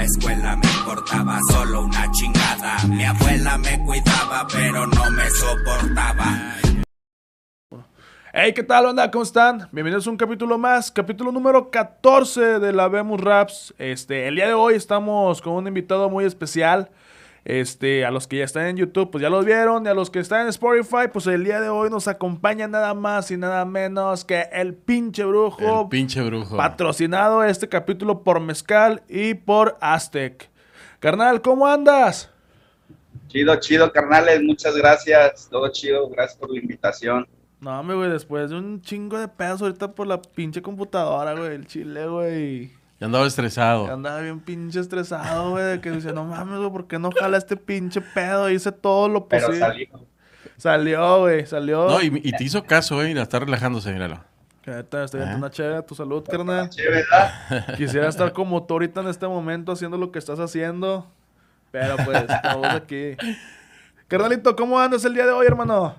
La escuela me importaba solo una chingada. Mi abuela me cuidaba, pero no me soportaba. Hey, ¿qué tal, onda? ¿Cómo están? Bienvenidos a un capítulo más, capítulo número 14 de la Vemos Raps. Este, el día de hoy estamos con un invitado muy especial. Este, a los que ya están en YouTube, pues ya los vieron. Y a los que están en Spotify, pues el día de hoy nos acompaña nada más y nada menos que el pinche brujo. El pinche brujo. Patrocinado este capítulo por Mezcal y por Aztec. Carnal, ¿cómo andas? Chido, chido, carnales. Muchas gracias. Todo chido. Gracias por la invitación. No, hombre, güey, después de un chingo de pedos ahorita por la pinche computadora, güey, el chile, güey. Ya andaba estresado. Andaba bien pinche estresado, güey, de que dice, no mames, güey, ¿por qué no jala este pinche pedo? Hice todo lo Pero posible. salió. Salió, güey, salió. No, y, y te hizo caso, güey. Está relajándose, míralo. Neta, estoy dando Ah. una chévere a tu salud, carnal. Quisiera estar como tú ahorita en este momento haciendo lo que estás haciendo. Pero pues, estamos aquí. Carnalito, ¿cómo andas el día de hoy, hermano?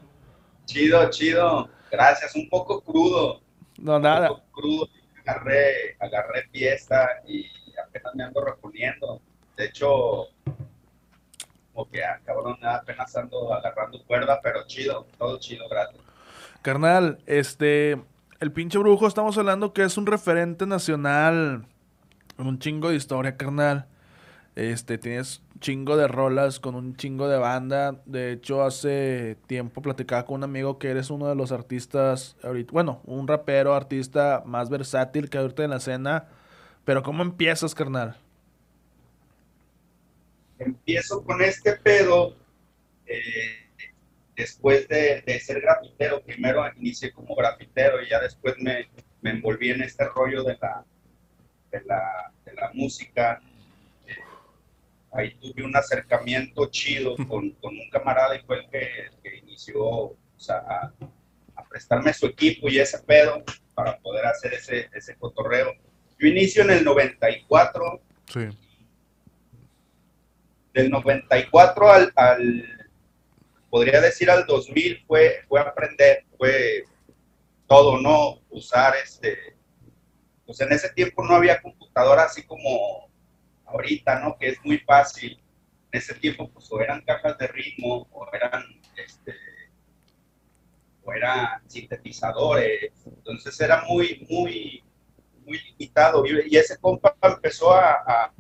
Chido, chido. Gracias. Un poco crudo. No, Un nada. poco crudo. Agarré, agarré fiesta y apenas me ando reponiendo. De hecho, como que, ah, cabrón, apenas ando agarrando cuerda, pero chido. Todo chido, gracias. Carnal, este, el pinche brujo, estamos hablando que es un referente nacional, un chingo de historia, carnal. Este, tienes chingo de rolas con un chingo de banda. De hecho, hace tiempo platicaba con un amigo que eres uno de los artistas, ahorita, bueno, un rapero, artista más versátil que ahorita en la escena. Pero ¿cómo empiezas, carnal? empiezo con este pedo eh, después de, de ser grafitero. Primero inicié como grafitero y ya después me, me envolví en este rollo de la, de la, de la música. Ahí tuve un acercamiento chido con, con un camarada y fue el que, que inició o sea, a, a prestarme su equipo y ese pedo para poder hacer ese, ese cotorreo. Yo inicio en el 94 Sí. del 94 al, al, podría decir al 2000 fue, fue aprender, fue todo, ¿no? Usar este, pues en ese tiempo no había computadora así como ahorita, ¿no? Que es muy fácil. En ese tiempo pues o eran cajas de ritmo o eran, este, o eran sintetizadores. Entonces era muy, muy, muy limitado. Y, ese compa empezó a, a-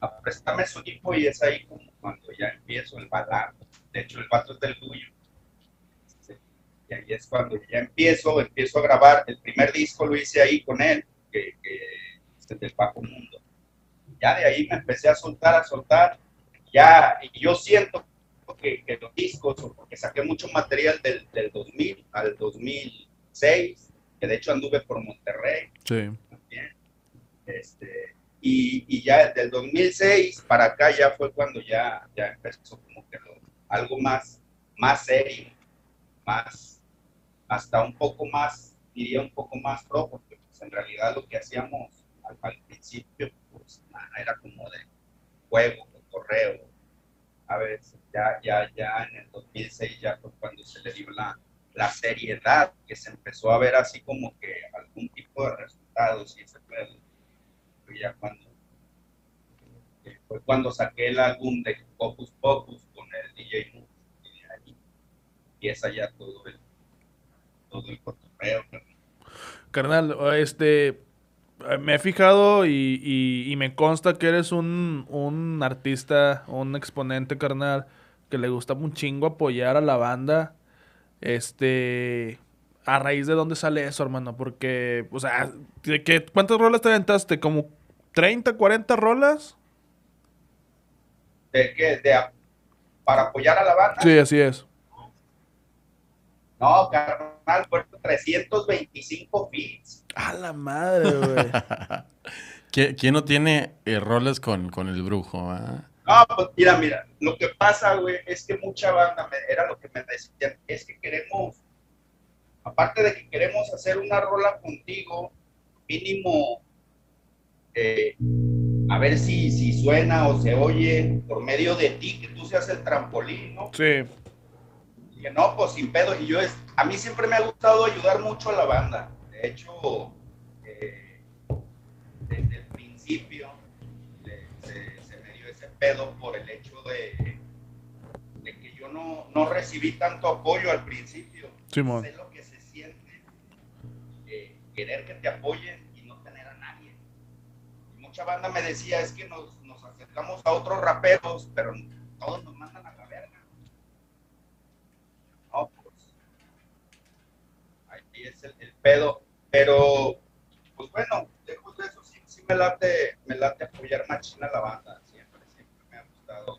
a- prestarme su equipo y es ahí como cuando ya empiezo el balazo. De hecho, el vato es del tuyo. Y ahí es cuando ya empiezo, empiezo a grabar. El primer disco lo hice ahí con él, que, que es el del Bajo Mundo. Ya de ahí me empecé a soltar, a soltar. Ya, y yo siento que, que los discos, porque saqué mucho material del, del 2000 al 2006, que de hecho anduve por Monterrey Sí. también. Este, y, y ya del 2006 para acá ya fue cuando ya, ya empezó como que lo- algo más, más serio, más, hasta un poco más, diría un poco más pro, porque pues, en realidad lo que hacíamos al, al principio pues, era como de juego, de correo. A veces ya, ya, ya en el 2006 ya fue cuando se le dio la, la seriedad, que se empezó a ver así como que algún tipo de resultados y ese. Fue ya cuando, que fue cuando saqué el álbum de Focus Focus con el DJ Moose, y ahí empieza ya todo el, todo el cotorreo. Carnal, este, eh, me he fijado y, y- y me consta que eres un, un artista, un exponente, carnal, que le gusta un chingo apoyar a la banda. Este, a raíz de dónde sale eso, hermano, porque, o sea, ¿de qué- ¿cuántas rolas te aventaste? ¿Como 30, 40 rolas? De que de, para apoyar a la banda. Sí, así es. No, carnal, fueron 325 feeds. A la madre, güey. ¿Qui- ¿Quién no tiene eh, roles con, con el brujo? ah? No, pues mira, mira, lo que pasa, güey, es que mucha banda, me- era lo que me decían, es que queremos, aparte de que queremos hacer una rola contigo, mínimo, eh, a ver si, si suena o se oye por medio de ti, que tú seas el trampolín, ¿no? Sí. Y que no, pues sin pedo. Y yo, es, a mí siempre me ha gustado ayudar mucho a la banda. De hecho, eh, desde el principio le- se, se pedo por el hecho de, de que yo no, no recibí tanto apoyo al principio. Simón. Sé lo que se siente eh, querer que te apoyen y no tener a nadie. Y mucha banda me decía, es que nos, nos acercamos a otros raperos, pero todos nos mandan a la verga. No, pues, ahí es el, el pedo. Pero, pues bueno, lejos de eso, sí, me late, me late apoyar machina a la banda. Siempre, siempre me ha gustado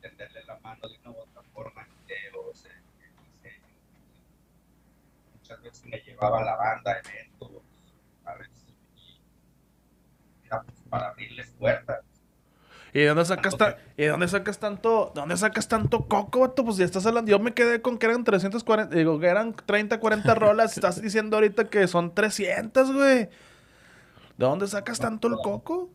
tenderle la mano de una u otra forma videos, en diseño. Muchas veces me llevaba a la banda a eventos, ¿sabes? Y era pues, para abrirles puertas. ¿Y de dónde sacas, ta- ¿y de dónde sacas tanto, de dónde sacas tanto coco, vato? Pues ya estás hablando, yo me quedé con que eran 340, digo, que eran 30, 40 rolas, estás diciendo ahorita que son 300, güey. ¿De dónde sacas tanto el coco?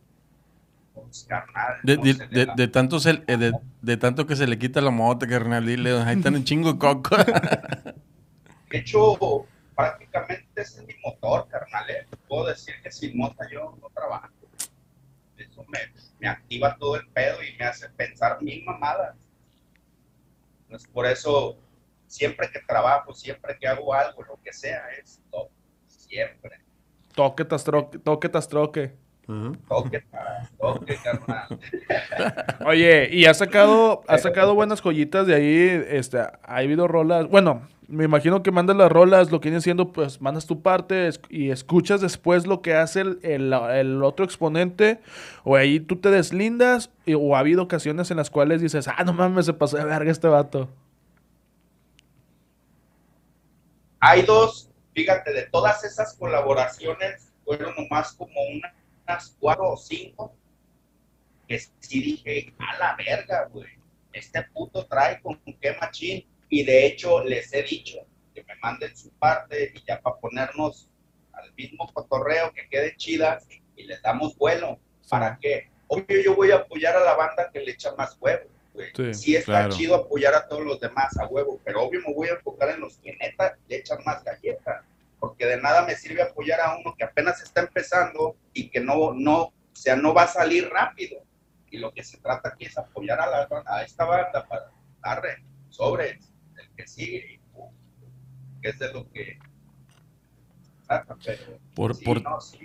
Pues, carnal, De, tanto se- eh, de, de tanto que se le quita la mota, carnal, dile, ahí están un chingo de coco. De hecho, prácticamente ese es mi motor, carnal. ¿eh? Puedo decir que sin mota yo no trabajo. Me, me activa todo el pedo y me hace pensar mil mamadas. Entonces, por eso, siempre que trabajo, siempre que hago algo, lo que sea, es top. Siempre. Toque, troque, toque, tas troque. Toque, toque, carnal. Oye, y has sacado, has sacado buenas joyitas de ahí, este, ha habido rolas, bueno, me imagino que mandas las rolas, lo que viene siendo, pues, mandas tu parte y escuchas después lo que hace el, el- otro exponente, o ahí tú te deslindas, o ha habido ocasiones en las cuales dices, ah, no mames, se pasó de verga este vato. Hay dos, fíjate, de todas esas colaboraciones, fueron nomás como una- unas cuatro o cinco, que sí dije, a la verga, güey, este puto trae con qué machín. Y de hecho les he dicho que me manden su parte y ya para ponernos al mismo cotorreo que quede chida y les damos vuelo. ¿Para qué? Obvio yo voy a apoyar a la banda que le echa más huevo. Sí, sí está claro. chido apoyar a todos los demás a huevo, pero obvio me voy a enfocar en los que neta le echan más galletas, porque de nada me sirve apoyar a uno que apenas está empezando y que no, no, o sea, no va a salir rápido. Y lo que se trata aquí es apoyar a, la, a esta banda para darle sobres, que sigue, y, que es de lo que pero Por, sí, por no, sí.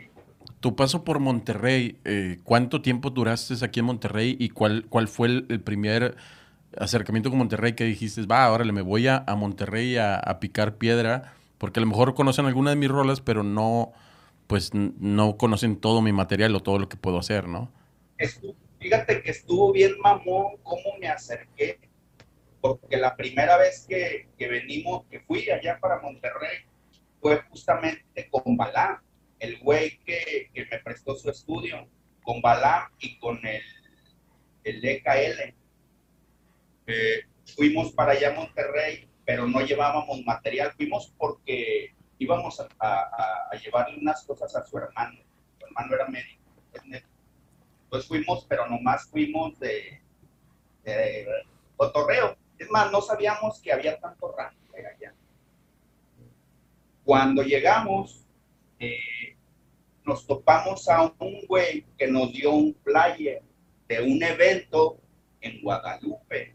tu paso por Monterrey, eh, ¿cuánto tiempo duraste aquí en Monterrey y cuál, cuál fue el, el primer acercamiento con Monterrey que dijiste, va, órale, me voy a, a Monterrey a, a picar piedra? Porque a lo mejor conocen algunas de mis rolas, pero no, pues no conocen todo mi material o todo lo que puedo hacer, ¿no? fíjate que estuvo bien mamón cómo me acerqué, porque la primera vez que, que venimos, que fui allá para Monterrey, fue justamente con Balam, el güey que, que me prestó su estudio, con Balam y con el, el EKL. Eh, fuimos para allá a Monterrey, pero no llevábamos material, fuimos porque íbamos a, a- llevarle unas cosas a su hermano, su hermano era médico, es médico. Pues fuimos, pero nomás fuimos de, de cotorreo. Es más, no sabíamos que había tanto rancho allá. Cuando llegamos, eh, nos topamos a un güey que nos dio un flyer de un evento en Guadalupe.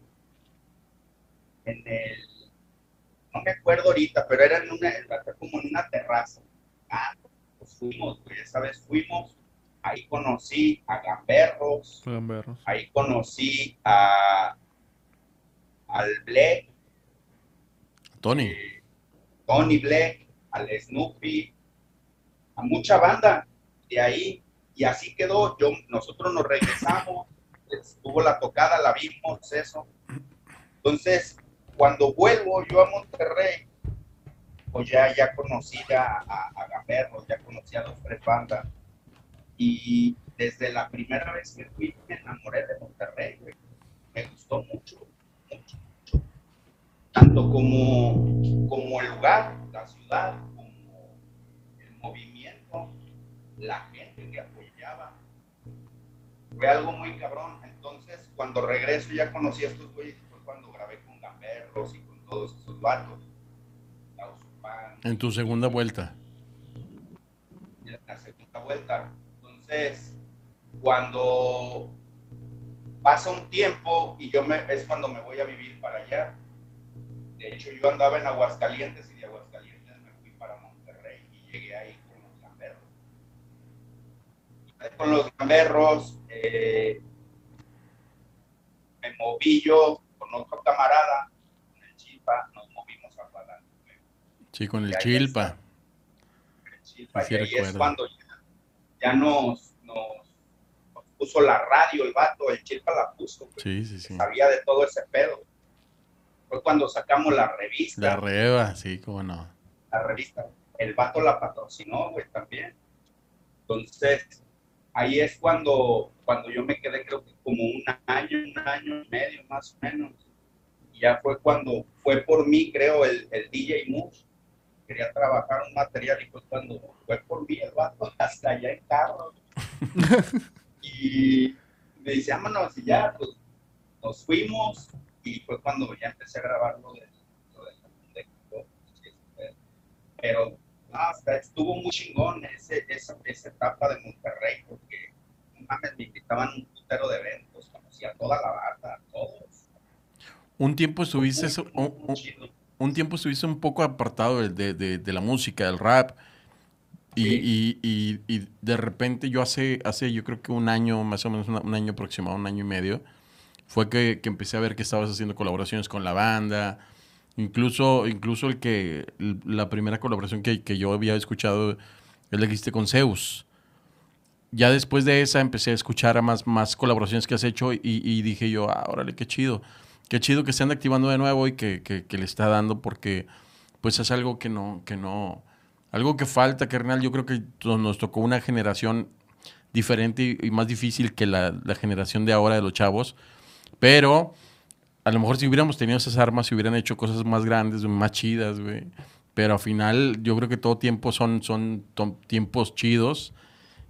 En el, no me acuerdo ahorita, pero era en una, como en una terraza. Ah, pues fuimos, güey, esa vez fuimos. Ahí conocí a Gamberros, ahí conocí a al Black, Tony. eh, Tony Black, al Snoopy, a mucha banda de ahí, y así quedó. Yo, nosotros nos regresamos, estuvo la tocada, la vimos, eso. Entonces, cuando vuelvo yo a Monterrey, pues ya, ya conocí a, a, a Gamberros, ya conocí a los tres bandas. Y desde la primera vez que fui, Fue algo muy cabrón. Entonces, cuando regreso, ya conocí a estos güeyes, fue cuando grabé con Gamberros y con todos esos vatos. En tu segunda vuelta. en la segunda vuelta. Entonces, cuando pasa un tiempo y yo me, es cuando me voy a vivir para allá. De hecho, yo andaba en Aguascalientes y de Aguascalientes me fui para Monterrey y llegué ahí con los gamberros. Con los gamberros eh, me moví yo con otro camarada, con el Chilpa, nos movimos a Guadalupe. Sí, con el Y Chilpa. El Chilpa, y ahí es cuando ya, ya nos, nos, nos puso la radio el vato, el Chilpa la puso. güey. Sí, sí, sí. sabía de todo ese pedo. Fue cuando sacamos la revista, La la, reba, sí, cómo no. revista. El vato la patrocinó, güey, también. Entonces, ahí es cuando, cuando yo me quedé, creo que como un año, un año y medio más o menos. Y ya fue cuando fue por mí, creo, el, el DJ Moose. Quería trabajar un material y fue cuando fue por mí el vato hasta allá en carro. y me dice, vámonos, y ya, pues nos fuimos. Y fue cuando ya empecé a grabar lo de, lo de, de- de- Pero hasta estuvo muy chingón ese, esa, esa etapa de Monterrey, porque mames, me invitaban a un putero de eventos, conocía a toda la banda, a todos. Un tiempo estuviste, Muy, muy, un, muy un- un tiempo estuviste un poco apartado de, de- de- la música, del rap. Y, Sí. y- y- y de repente yo hace, hace yo creo que un año, más o menos una- un año aproximado, un año y medio, fue que, que empecé a ver que estabas haciendo colaboraciones con la banda. Incluso, incluso el que la primera colaboración que, que yo había escuchado es la que hiciste con Zeus. Ya después de esa empecé a escuchar a más, más colaboraciones que has hecho y, dije yo, ah, órale, qué chido. Qué chido que ande activando de nuevo y que, que- le está dando porque pues es algo que no, que no, algo que falta, carnal. Yo creo que nos tocó una generación diferente y, más difícil que la generación de ahora de los chavos. Pero a lo mejor si hubiéramos tenido esas armas, se hubieran hecho cosas más grandes, más chidas, güey. Pero al final yo creo que todo tiempo son, son tiempos chidos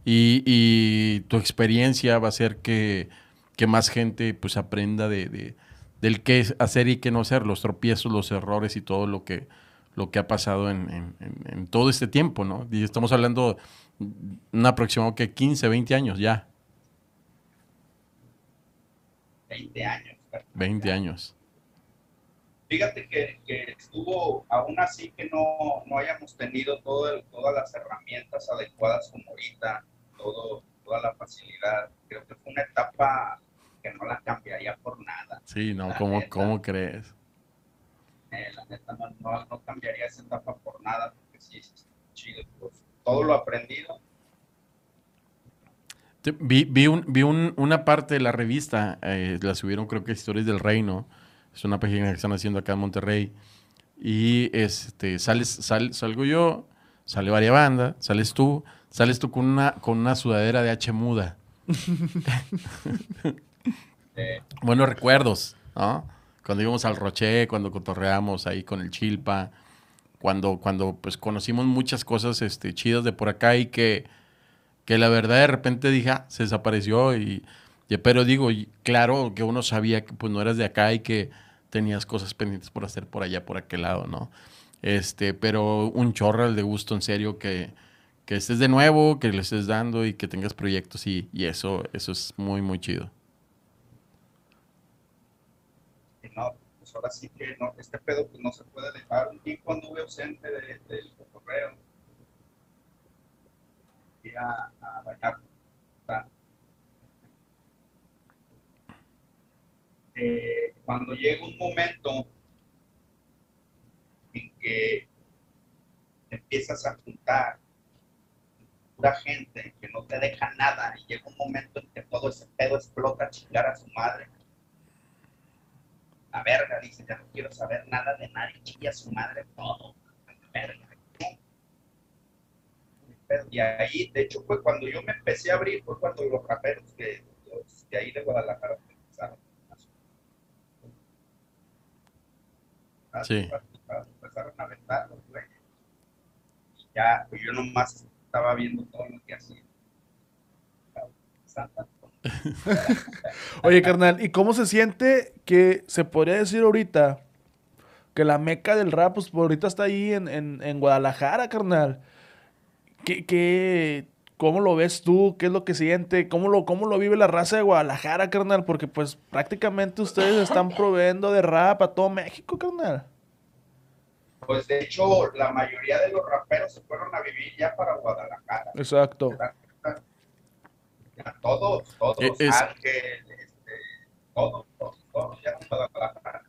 y, y tu experiencia va a hacer que, que más gente pues aprenda de, de- del qué hacer y qué no hacer, los tropiezos, los errores y todo lo que, lo que ha pasado en todo este tiempo, ¿no? Y estamos hablando un aproximado que 15, 20 años ya, 20 años. Carnal. 20 años. Fíjate que, que estuvo, aún así que no, no hayamos tenido todo el- todas las herramientas adecuadas como ahorita, todo, toda la facilidad. Creo que fue una etapa que no la cambiaría por nada. Sí, ¿no? ¿Cómo, neta. cómo crees? Eh, la neta no, no, no cambiaría esa etapa por nada, porque sí, está chido. Pues, todo lo aprendido. Vi, vi, un- vi un- una parte de la revista, eh, la subieron creo que Historias del Reino, es una página que están haciendo acá en Monterrey, y este, sales, sal- salgo yo, sale varias banda, sales tú, sales tú con una, con una sudadera de H muda. Eh, Buenos recuerdos, ¿no? Cuando íbamos al Roché, cuando cotorreamos ahí con el Chilpa, cuando, cuando pues conocimos muchas cosas este, chidas de por acá y que, que la verdad de repente dije, ah, se desapareció y, y- pero digo, claro que uno sabía que pues no eras de acá y que tenías cosas pendientes por hacer por allá, por aquel lado, ¿no? Este, pero un chorral de gusto, en serio, que, que estés de nuevo, que le estés dando y que tengas proyectos y, y eso, eso es muy, muy chido. no, pues ahora sí que no, este pedo pues no se puede dejar. Un tiempo anduve ausente de- del correo. A, Vallarta. Eh, cuando llega un momento en que empiezas a juntar pura gente que no te deja nada y llega un momento en que todo ese pedo explota a chingar a su madre la verga, dice, ya no quiero saber nada de nadie, a su madre todo. Y ahí, de hecho, fue cuando yo me empecé a abrir, fue cuando los raperos que, los de ahí de Guadalajara empezaron a, Sí. a- a- empezaron a aventar los. Y ya, pues yo nomás estaba viendo todo lo que hacían. Oye, carnal, ¿y cómo se siente que se podría decir ahorita que la meca del rap, pues por ahorita está ahí en, en- en Guadalajara, carnal? ¿Qué, qué- ¿Cómo lo ves tú? ¿Qué es lo que siente? ¿Cómo lo, cómo lo vive la raza de Guadalajara, carnal? Porque pues prácticamente ustedes están proveyendo de rap a todo México, carnal. Pues de hecho, la mayoría de los raperos se fueron a vivir ya para Guadalajara. Exacto. Ya todos, todos, Eh, es- Ángel, este, todos, todos, todos, ya en Guadalajara.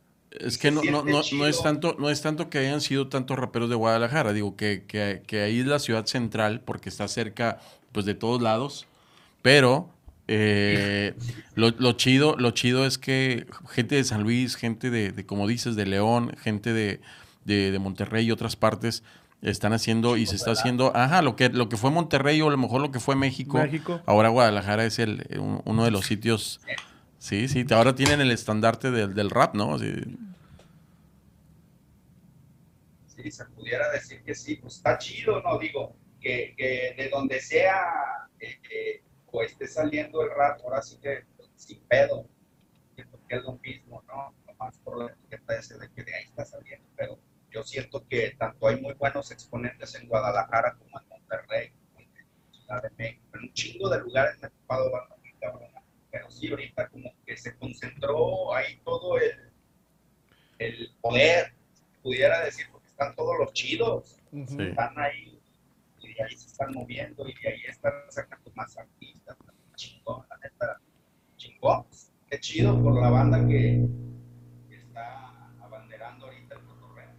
Es que no, no, no, no es tanto, no es tanto que hayan sido tantos raperos de Guadalajara, digo que, que, que ahí es la ciudad central porque está cerca pues de todos lados, pero eh, lo, lo chido, lo chido es que gente de San Luis, gente de, de, como dices, de León, gente de, de, de Monterrey y otras partes están haciendo y se está haciendo, ajá, lo que, lo que fue Monterrey o a lo mejor lo que fue México, México. ahora Guadalajara es el, un- uno de los sitios, sí, sí, ahora tienen el estandarte del, del rap, ¿no? Sí. Se pudiera decir que sí, pues está chido, ¿no? Digo, que, que de donde sea eh, eh, o esté saliendo el rap, ahora sí que pues, sin pedo, siento que es lo mismo, ¿no? Nomás por la etiqueta ese de que de ahí está saliendo, pero yo siento que tanto hay muy buenos exponentes en Guadalajara como en Monterrey, en Ciudad de México, en un chingo de lugares me he topado pero sí ahorita como que se concentró ahí todo el, el poder, pudiera decir, porque están todos los chidos. Sí. están ahí y de ahí se están moviendo y de ahí están sacando más artistas. Chingón, la neta. Chingón. Qué chido por la banda que, que está abanderando ahorita el cotorreo.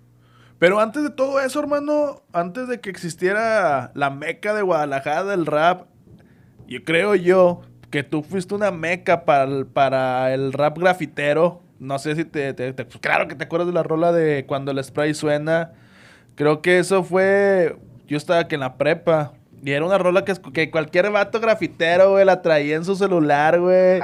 Pero antes de todo eso, hermano, antes de que existiera la meca de Guadalajara del rap, yo creo yo que tú fuiste una meca para el, para el rap grafitero. No sé si te, pues claro que te acuerdas de la rola de cuando el spray suena. Creo que eso fue, yo estaba aquí en la prepa. Y era una rola que, que cualquier vato grafitero, güey, la traía en su celular, güey.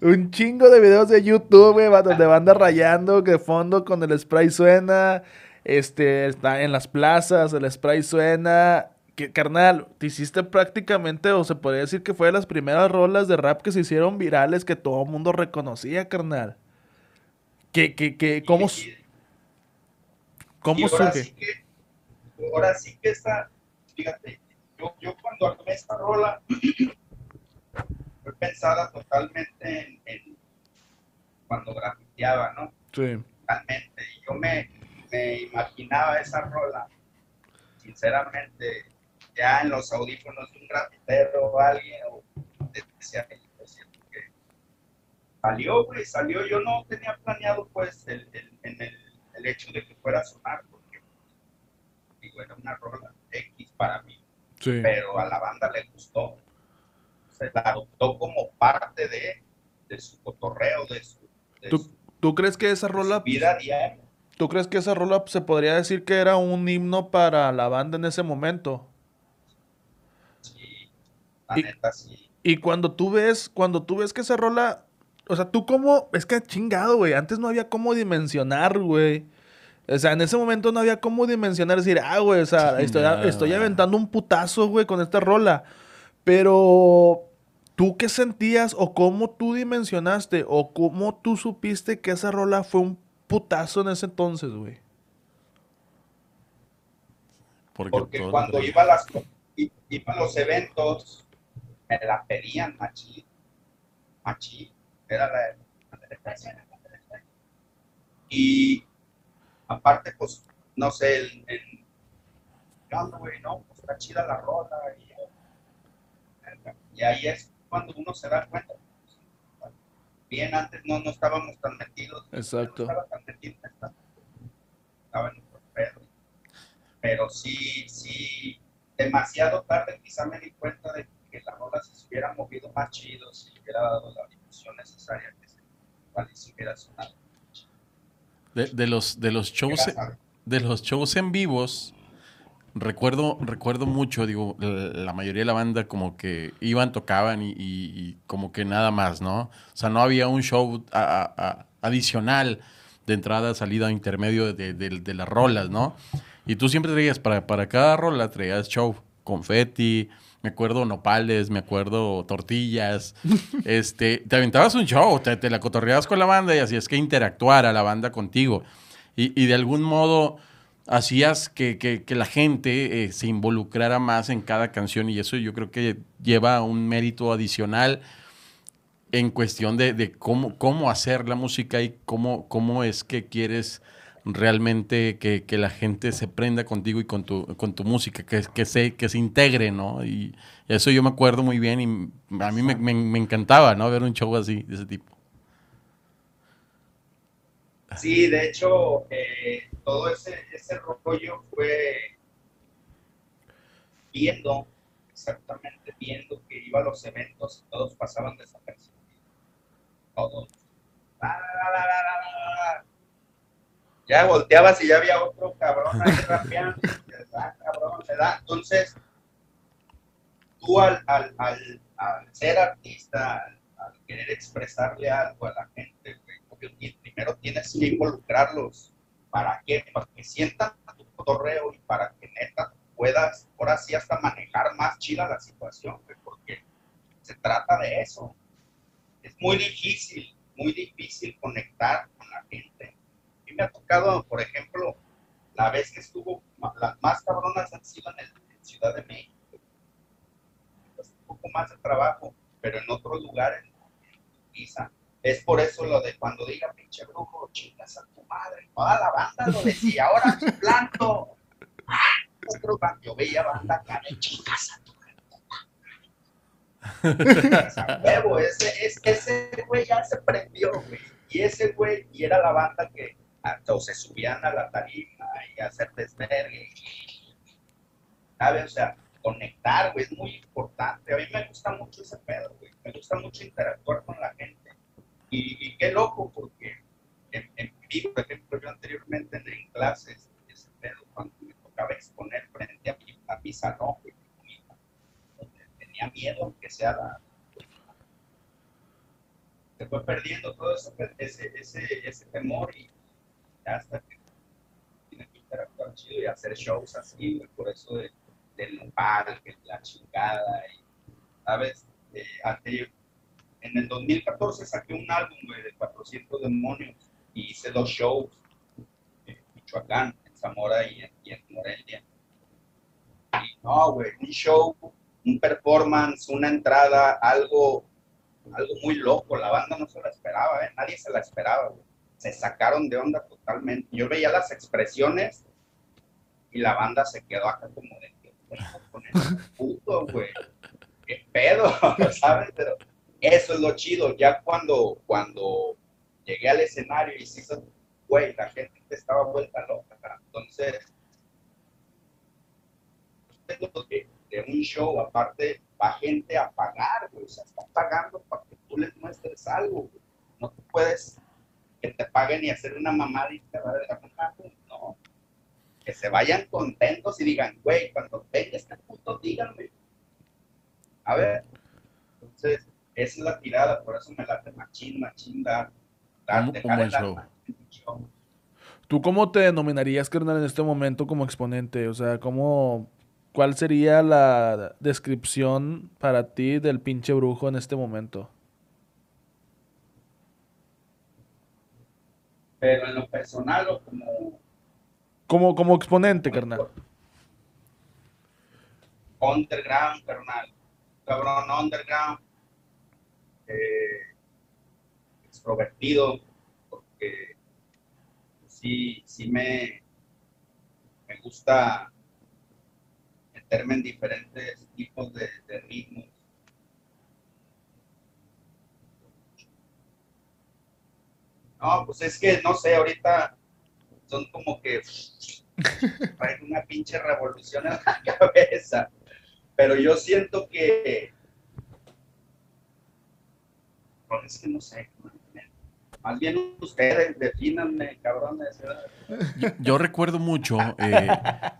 Un chingo de videos de YouTube, güey, donde banda rayando, que de fondo con el spray suena. Este, está en las plazas, el spray suena. Que, carnal, te hiciste prácticamente, o se podría decir que fue de las primeras rolas de rap que se hicieron virales que todo el mundo reconocía, carnal. Que, que, que, ¿cómo, cómo ahora surge? sí que, ahora sí que esta, fíjate, yo, yo cuando armé esta rola, fue pensada totalmente en, en cuando grafiteaba, ¿no? Sí. Totalmente. Y yo me, me imaginaba esa rola, sinceramente, ya en los audífonos de un grafitero o alguien, o decía, salió, güey, salió. Yo no tenía planeado, pues, el, el- el, el hecho de que fuera a sonar, porque, digo, era una rola X para mí, Sí. pero a la banda le gustó. Se la adoptó como parte de, de su cotorreo, de su, de ¿Tú, su- tú crees que esa rola, vida diaria. tú crees que esa rola se podría decir que era un himno para la banda en ese momento? Sí, la Y- neta, sí. Y cuando tú ves, cuando tú ves que esa rola, o sea, tú cómo, es que chingado, güey, antes no había cómo dimensionar, güey. O sea, en ese momento no había cómo dimensionar, decir, ah, güey, o sea, estoy, Chingado. estoy aventando un putazo, güey, con esta rola. Pero, ¿tú qué sentías o cómo tú dimensionaste o cómo tú supiste que esa rola fue un putazo en ese entonces, güey? Porque, Porque todo- cuando iba a, las, iba a los eventos, me la pedían machín. Machín. Era la. Y aparte, pues, no sé, el. el ¿qué onda, güey? No, pues está chida la rola. Y, y ahí es cuando uno se da cuenta. Bien, antes no, no estábamos tan metidos. Exacto. No estaba tan metido en esta- Estaba en otro pedo. Pero sí, sí, demasiado tarde quizá me di cuenta de que la rola se hubiera movido más chido, si hubiera dado la necesaria que se, de, de los, de los shows, de los shows en vivos, recuerdo, recuerdo mucho, digo, la la mayoría de la banda como que iban, tocaban y, y- y como que nada más, ¿no? O sea, no había un show a- a- a- adicional de entrada, salida, intermedio de, de- de las rolas, ¿no? Y tú siempre traías, para, para cada rola traías show, confeti, me acuerdo nopales, me acuerdo tortillas, este, te aventabas un show, te, te la cotorreabas con la banda y así es que interactuara la banda contigo. Y, y de algún modo hacías que, que- que la gente eh, se involucrara más en cada canción y eso yo creo que lleva un mérito adicional en cuestión de, de cómo, cómo hacer la música y cómo, cómo es que quieres realmente que, que la gente se prenda contigo y con tu, con tu música, que, que, se, que se integre, ¿no? Y eso yo me acuerdo muy bien y a mí me, me- me encantaba, ¿no? Ver un show así, de ese tipo. Sí, de hecho, eh, todo ese, ese rollo fue viendo, exactamente viendo que iba a los eventos y todos pasaban desapercibidos. Todos. La, la, la. Ya volteabas y ya había otro cabrón ahí rapeando. ¿verdad? Entonces, tú al, al, al, ser artista, al, querer expresarle algo a la gente, primero tienes que involucrarlos. ¿Para qué? Para que sientan tu cotorreo y para que neta puedas, ahora sí, hasta manejar más chila la situación, porque se trata de eso. Es muy difícil, muy difícil conectar con la gente. A me ha tocado, por ejemplo, la vez que estuvo, las más cabronas han sido en, Ciudad de México. Pues, un poco más de trabajo, pero en otros lugares. En Ibiza. Es por eso lo de cuando diga pinche brujo, chingas a tu madre. Toda la banda lo decía, ahora planto. Ah, otro band- yo veía banda de chingas a tu madre. Ese, es- ese güey ya se prendió. Y ese güey, y era la banda que o se subían a la tarima y hacer desvergue. ¿Sabes? O sea, conectar, güey, es muy importante. A mí me gusta mucho ese pedo, güey. Me gusta mucho interactuar con la gente. Y, y qué loco, porque en, en vivo, por ejemplo, yo anteriormente en, clases, ese pedo, cuando me tocaba exponer frente a mi, a mi salón, güey, donde tenía miedo que sea la. Se fue perdiendo todo eso, ese, ese, ese temor y hasta que tiene que interactuar chido y hacer shows así, por eso de, del nopal, que la chingada, y, ¿sabes? Eh, en el 2014 saqué un álbum, güey, de 400 demonios y hice dos shows en Michoacán, en Zamora y en, y en Morelia. Y no, güey, un show, un performance, una entrada, algo, algo muy loco. La banda no se la esperaba, ¿eh? nadie se la esperaba, güey. Se sacaron de onda totalmente. Yo veía las expresiones y la banda se quedó acá como de que con el puto, güey. ¿Qué pedo? ¿Sabes? Pero eso es lo chido. Ya cuando, cuando llegué al escenario y se hizo, güey, la gente estaba vuelta loca. Entonces, que de un show, aparte, va gente a pagar, güey. O sea, está pagando para que tú les muestres algo, güey. No te puedes que te paguen y hacer una mamadita, ¿verdad? No. Que se vayan contentos y digan, güey, cuando venga este puto, díganme. A ver. Entonces, esa es la tirada, por eso me late machín, machín, dar, dar, dejar el alma. ¿Tú cómo te denominarías, carnal, en este momento como exponente? O sea, ¿cómo, ¿cuál sería la descripción para ti del pinche brujo en este momento? Pero en lo personal o como Como, como exponente, carnal. underground, carnal. Cabrón, underground. Eh, extrovertido, porque sí, sí me, me gusta meterme en diferentes tipos de, de ritmos. No, pues es que, no sé, ahorita son como que traen una pinche revolución en la cabeza. Pero yo siento que. No, es que no sé. Más bien ustedes, defínanme, cabrones. Yo, yo recuerdo mucho eh,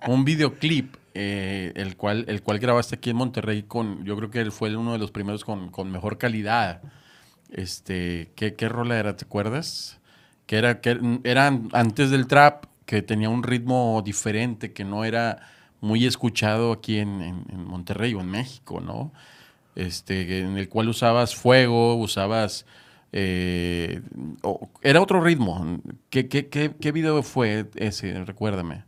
un videoclip, eh, el, cual, el cual grabaste aquí en Monterrey con, yo creo que él fue uno de los primeros con, con mejor calidad. Este, ¿qué, ¿Qué rola era? ¿Te acuerdas? Que era, que era antes del trap, que tenía un ritmo diferente, que no era muy escuchado aquí en, en- en Monterrey o en México, ¿no? Este, en el cual usabas fuego, usabas... eh, o- era otro ritmo. ¿Qué, qué, qué, qué video fue ese? Recuérdame.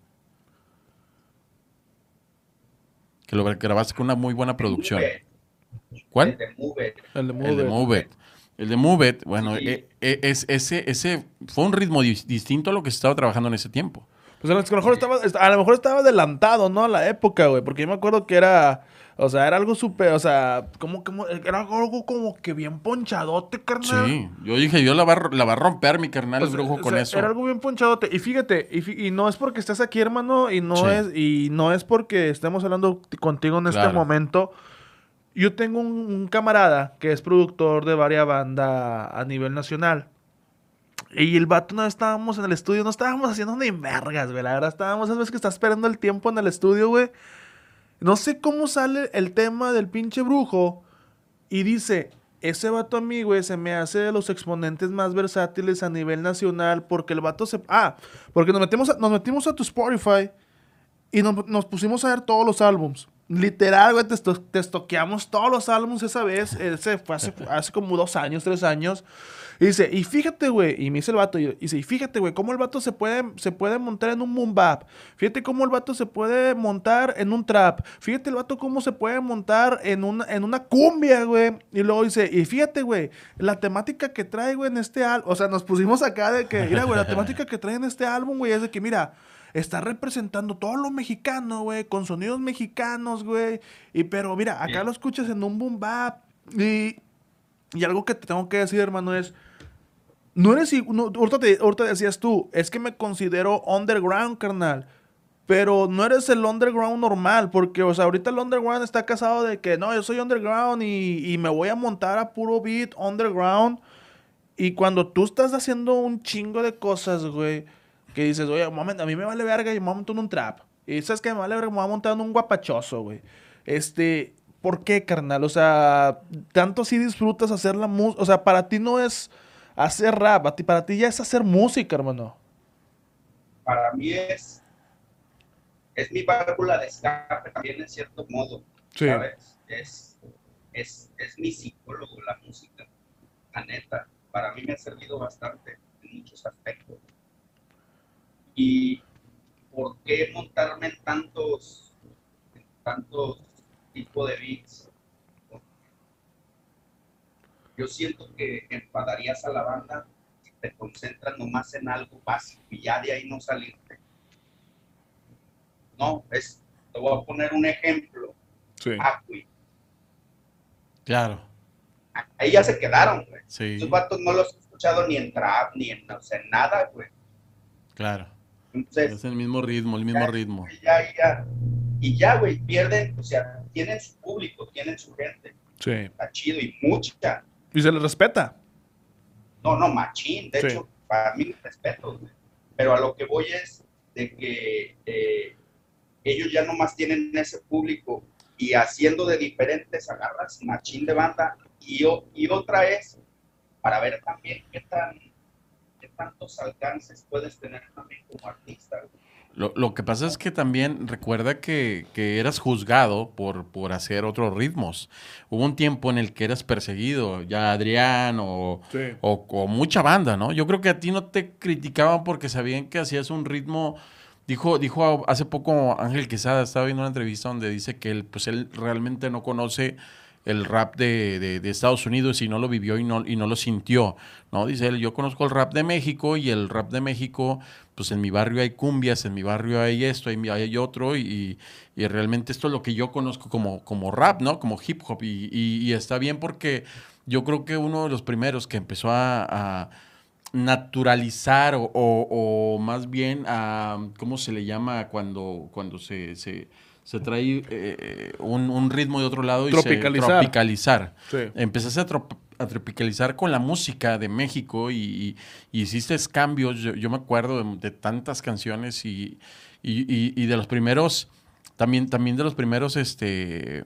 que lo grabaste con una muy buena producción. ¿Cuál? el de Move It. El de Move El de It. El de Move It, bueno, Sí. e- e- es, ese, ese fue un ritmo dis- distinto a lo que se estaba trabajando en ese tiempo. Pues a lo mejor estaba, a lo mejor estaba adelantado, ¿no? A la época, güey. Porque yo me acuerdo que era. O sea, era algo súper. O sea, como, como. Era algo como que bien ponchadote, carnal. Sí, yo dije, yo la va, la va a romper mi carnal Pues, el brujo o con sea, eso. Era algo bien ponchadote. Y fíjate, y, fi- y no es porque estés aquí, hermano, y no Sí. es y no es porque estemos hablando contigo en este Claro. momento. Yo tengo un, camarada que es productor de varias bandas a nivel nacional. Y el vato no estábamos en el estudio, no estábamos haciendo ni vergas, güey. La verdad, estábamos, esas veces que estás esperando el tiempo en el estudio, güey. No sé cómo sale el tema del pinche brujo. Y dice, ese vato a mí, güey, se me hace de los exponentes más versátiles a nivel nacional. Porque el vato se... Ah, porque nos metimos a, nos metimos a tu Spotify y nos, nos pusimos a ver todos los álbums. Literal, güey, te, te estoqueamos todos los álbums esa vez. Ese fue hace, hace como dos años, tres años. Y dice, y fíjate, güey, y me dice el vato, y dice, y fíjate, güey, cómo el vato se puede, se puede montar en un boom. Fíjate cómo el vato se puede montar en un trap. Fíjate el vato cómo se puede montar en una, en una cumbia, güey. Y luego dice, y fíjate, güey, la temática que trae, güey, en este álbum. O sea, nos pusimos acá de que, mira, güey, la temática que trae en este álbum, güey, es de que, mira, está representando todo lo mexicano, güey, con sonidos mexicanos, güey. Y pero mira, acá lo escuchas en un boom bap. Y, y algo que te tengo que decir, hermano, es. No eres. No, ahorita, te- ahorita decías tú, es que me considero underground, carnal. Pero no eres el underground normal, porque, o sea, ahorita el underground está casado de que no, yo soy underground y, y me voy a montar a puro beat underground. Y cuando tú estás haciendo un chingo de cosas, güey, que dices, oye, moment, a mí me vale verga y me voy a montar en un trap. Y sabes que me vale verga, me voy a montar en un guapachoso, güey. Este, ¿por qué, carnal? O sea, tanto si disfrutas hacer la música. O sea, para ti no es hacer rap, a ti, para ti ya es hacer música, hermano. Para mí es, es mi válvula de escape también en cierto modo, Sí. ¿sabes? Es, es, es mi psicólogo la música, la neta. Para mí me ha servido bastante en muchos aspectos. ¿Y por qué montarme en tantos, en tantos tipos de beats? Yo siento que enfadarías a la banda si te concentras nomás en algo básico y ya de ahí no salirte. No, es, te voy a poner un ejemplo. Sí. Acui. Claro, Ahí ya se quedaron, güey. sí, Esos vatos no los he escuchado ni en trap, ni en, o sea, en nada, güey. claro. Entonces, Es el mismo ritmo, el mismo Ya. ritmo. ya, ya. Y ya, güey, pierden, o sea, tienen su público, tienen su gente. Sí. Está chido y mucha. Y se les respeta. No, no, machín. De Sí. hecho, para mí, respeto. güey. Pero a lo que voy es de que eh, ellos ya nomás tienen ese público y haciendo de diferentes agarras machín de banda. Y, o- y otra es para ver también qué tan tantos alcances puedes tener también como artista. Lo, lo que pasa es que también recuerda que, que eras juzgado por, por hacer otros ritmos. Hubo un tiempo en el que eras perseguido, ya Adrián o, Sí. o, o mucha banda, ¿no? Yo creo que a ti no te criticaban porque sabían que hacías un ritmo. Dijo, dijo hace poco Ángel Quesada, estaba viendo una entrevista donde dice que él, pues él realmente no conoce el rap de, de- Estados Unidos y no lo vivió y no, y no lo sintió, ¿no? Dice él, yo conozco el rap de México y el rap de México, pues en mi barrio hay cumbias, en mi barrio hay esto, hay, hay otro y, y realmente esto es lo que yo conozco como, como rap, ¿no? Como hip hop y, y- está bien porque yo creo que uno de los primeros que empezó a, naturalizar o, o- más bien a, ¿cómo se le llama cuando, cuando se, se trae eh, un, un ritmo de otro lado y Tropicalizar. se tropicalizar? Sí. Empezaste a, trop- a tropicalizar con la música de México y, y- y hiciste cambios. Yo, yo me acuerdo de, de tantas canciones y, y- y- y de los primeros, también, también de los primeros, este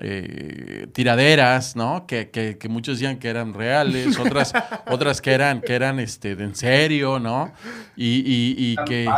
eh, tiraderas, ¿no? Que, que- que muchos decían que eran reales, otras, otras que eran, que eran este, de en serio, ¿no? Y, y- que,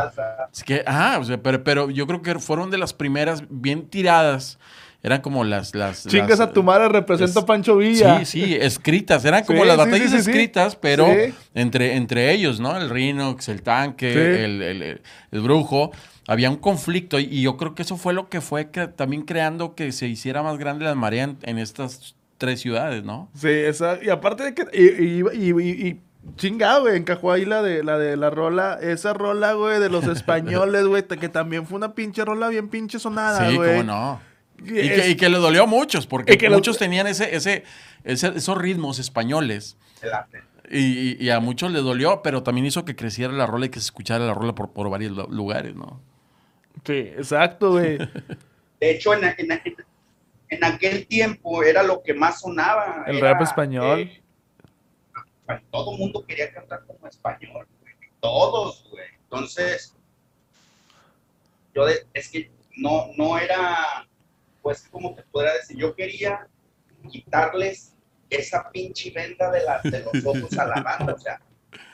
es que, ah, o sea, pero, pero yo creo que fueron de las primeras bien tiradas. Eran como las... las Chingas las- a tu madre, representa es- a Pancho Villa. Sí, sí, escritas. Eran como Sí, las batallas sí, sí, sí. escritas, pero entre, entre ellos, ¿no? El Rhinox, el tanque, el- el- el brujo. Había un conflicto y, y yo creo que eso fue lo que fue también creando que se hiciera más grande la marea en, en estas tres ciudades, ¿no? Sí, esa, y aparte de que. Y, y, y, y- y chingado, güey, encajó ahí la de la de la rola. Esa rola, güey, de los españoles, güey, que también fue una pinche rola bien pinche sonada, sí, güey. cómo no. Y es- que, y que le dolió a muchos, porque que muchos tenían ese, ese, ese- esos ritmos españoles. El arte. Y, y- y a muchos les dolió, pero también hizo que creciera la rola y que se escuchara la rola por, por varios lu- lugares, ¿no? Sí, exacto, güey. De hecho, en, en- en- aquel tiempo era lo que más sonaba. El era, rap español. eh, todo el mundo quería cantar como español, güey. Todos, güey. Entonces, yo de- es que no, no era, pues, como te podría decir, yo quería quitarles esa pinche venda de, la, de los ojos a la banda, o sea,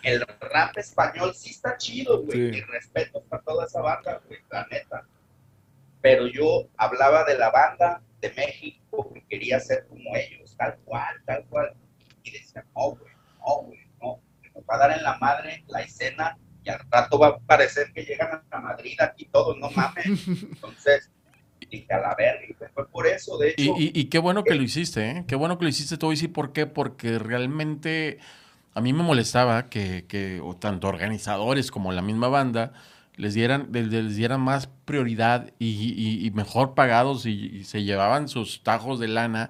el rap español sí está chido, güey, Sí. y respeto para toda esa banda, güey, la neta. Pero yo hablaba de la banda de México que quería ser como ellos, tal cual, tal cual. Y decía, no, güey, no, güey, no. Nos va a dar en la madre la escena y al rato va a parecer que llegan a Madrid aquí todos, no mames. Entonces, dije a la verga, y fue por eso, de Y, hecho. y- y qué bueno que lo hiciste, ¿eh? Qué bueno que lo hiciste todo y sí, ¿por qué? Porque realmente a mí me molestaba que, que tanto organizadores como la misma banda les dieran, les, dieran más prioridad y, y- mejor pagados y, se llevaban sus tajos de lana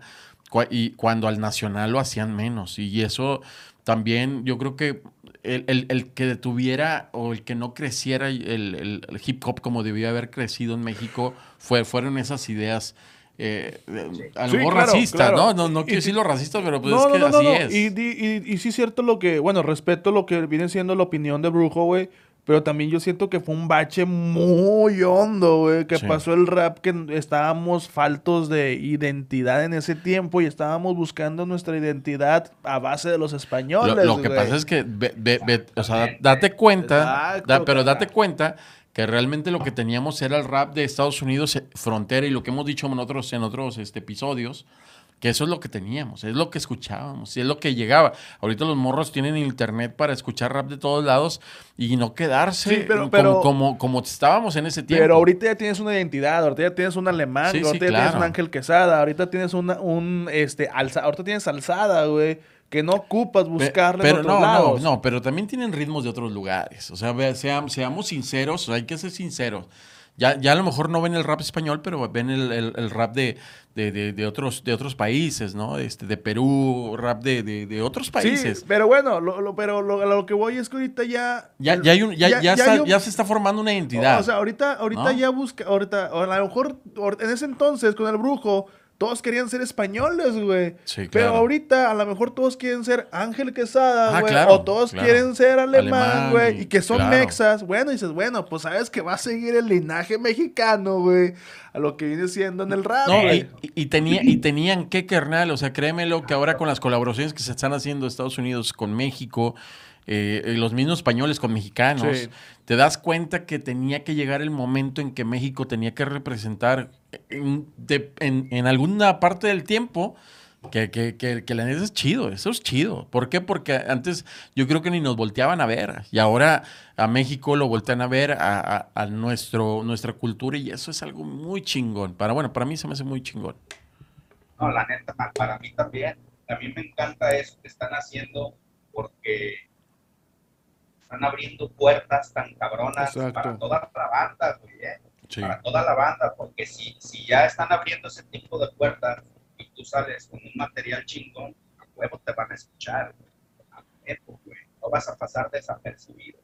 y cuando al nacional lo hacían menos. Y eso también yo creo que el, el- el que detuviera o el que no creciera el, el- hip hop como debía haber crecido en México fue, fueron esas ideas. Eh, a lo Sí, mejor claro, claro. ¿no? No, no quiero decirlo racista, pero pues no, es que no, no, así no. es. Y, di- y, y sí es cierto lo que, bueno, respeto lo que viene siendo la opinión de Brujo, güey. Pero también yo siento que fue un bache muy hondo, güey. Que Sí. pasó el rap, que estábamos faltos de identidad en ese tiempo y estábamos buscando nuestra identidad a base de los Lo, españoles. lo que güey. pasa es que, ve- ve- ve- o sea, date cuenta, Exacto, da- pero date cuenta que realmente lo que teníamos era el rap de Estados Unidos eh, frontera y lo que hemos dicho en otros, en otros este, episodios, que eso es lo que teníamos, es lo que escuchábamos, es lo que llegaba. Ahorita los morros tienen internet para escuchar rap de todos lados y no quedarse Sí, pero- como, pero- como, como estábamos en ese tiempo. Pero ahorita ya tienes una identidad, ahorita ya tienes un alemán, Sí, sí, ahorita ya tienes un Ángel Quesada, ahorita tienes una, un, este, alza, ahorita tienes alzada, güey, que no ocupas buscarle pero en otros no, lados. no, no, pero también tienen ritmos de otros lugares. O sea, ve- seam- seamos sinceros, o hay que ser sinceros. Ya, ya a lo mejor no ven el rap español, pero ven el, el- el rap de, de, de- de otros, de otros países, ¿no? Este, de Perú, rap de, otros países. Sí, pero bueno, lo, lo- pero lo, a lo que voy es que ahorita ya... Ya, ya, hay un- ya, ya está- un- se está formando una identidad. O sea, ahorita, ahorita ¿no? ya busca, ahorita, o a lo mejor or- en ese entonces con el brujo, todos querían ser españoles, güey. Sí, Pero claro. ahorita a lo mejor todos quieren ser Ángel Quesada, Ah, güey. claro, o todos claro. quieren ser alemán, güey. Y que son mexas. Bueno, dices, bueno, pues sabes que va a seguir el linaje mexicano, güey. A lo que viene siendo en el rap, No, güey. y, tenía, y tenían que, carnal, o sea, créemelo que ahora con las colaboraciones que se están haciendo Estados Unidos con México, eh, los mismos españoles con mexicanos, Sí. te das cuenta que tenía que llegar el momento en que México tenía que representar en, de- en- en alguna parte del tiempo. Que, que, que, que la neta es chido, eso es chido. ¿Por qué? Porque antes yo creo que ni nos volteaban a ver. Y ahora a México lo voltean a ver, a, a- a nuestro, nuestra cultura, y eso es algo muy chingón. Para, bueno, para mí se me hace muy chingón. No, la neta, para mí también. A mí me encanta eso que están haciendo porque están abriendo puertas tan cabronas Exacto. para toda la banda, güey, ¿eh? Sí. Para toda la banda, porque si, si ya están abriendo ese tipo de puertas y tú sales con un material chingón, a huevo te van a escuchar. A huevo, güey. No vas a pasar desapercibido.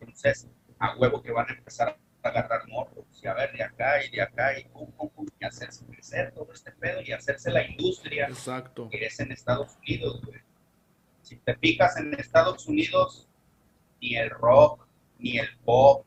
Entonces, a huevo que van a empezar a agarrar morros y a ver de acá y de acá y pum, pum, pum, y hacerse crecer todo este pedo y hacerse la industria Exacto. que es en Estados Unidos, güey. Si te fijas en Estados Unidos, ni el rock, ni el pop,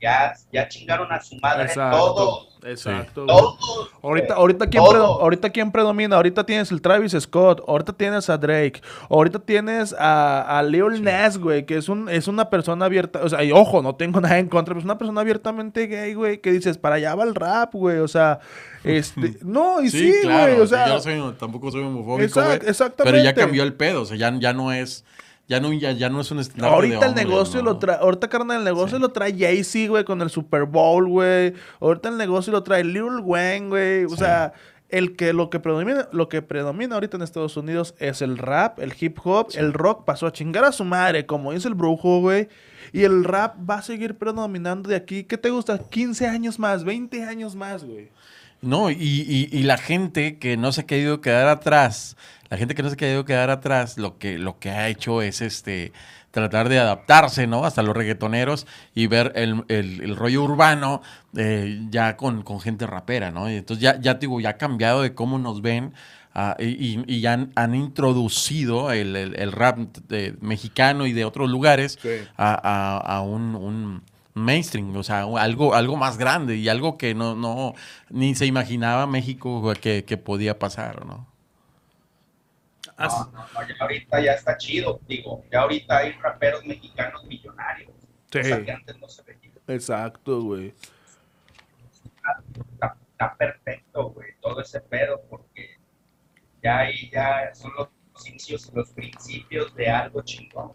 jazz, ya chingaron a su madre Exacto. todos, Exacto. güey. todos. Ahorita, ahorita, ¿quién todos. ahorita quién predomina, ahorita tienes el Travis Scott, ahorita tienes a Drake, ahorita tienes a, a Lil Nas, güey, que es un, es una persona abierta, o sea, y ojo, no tengo nada en contra, pero es una persona abiertamente gay, güey, que dices, para allá va el rap, güey, o sea, este, no, y sí, güey, o sea, yo soy- tampoco soy homofóbico, Exact- güey, exactamente. Pero ya cambió el pedo, o sea, ya, ya no es Ya no, ya, ya no es un estandarte Ahorita de el negocio ¿no? lo trae, ahorita carnal, el negocio Sí. lo trae Jay-Z, güey, con el Super Bowl, güey. Ahorita el negocio lo trae Lil Wayne, güey. O Sí. sea, el que lo que predomina, lo que predomina ahorita en Estados Unidos es el rap, el hip hop, el rock pasó a chingar a su madre, como dice el brujo, güey. Y el rap va a seguir predominando de aquí. ¿Qué te gusta? 15 años más, 20 años más, güey. No, y, y- y la gente que no se ha querido quedar atrás, la gente que no se ha querido quedar atrás, lo que, lo que ha hecho es este tratar de adaptarse, ¿no? Hasta los reggaetoneros y ver el, el- el rollo urbano eh, ya con, con gente rapera, ¿no? Y entonces ya, ya te digo, ya ha cambiado de cómo nos ven ah, y, ya han, han introducido el, el- el rap de- mexicano y de otros lugares Sí. a, a- a un, un mainstream, o sea, algo, algo más grande y algo que no, no ni se imaginaba México que, que podía pasar, ¿no? No, no, no, ya ahorita ya está chido, digo, ya ahorita hay raperos mexicanos millonarios, Sí. que antes no se veía. Exacto, güey. Está, está perfecto, güey, todo ese pedo, porque ya ahí ya son los inicios, los principios de algo chingón.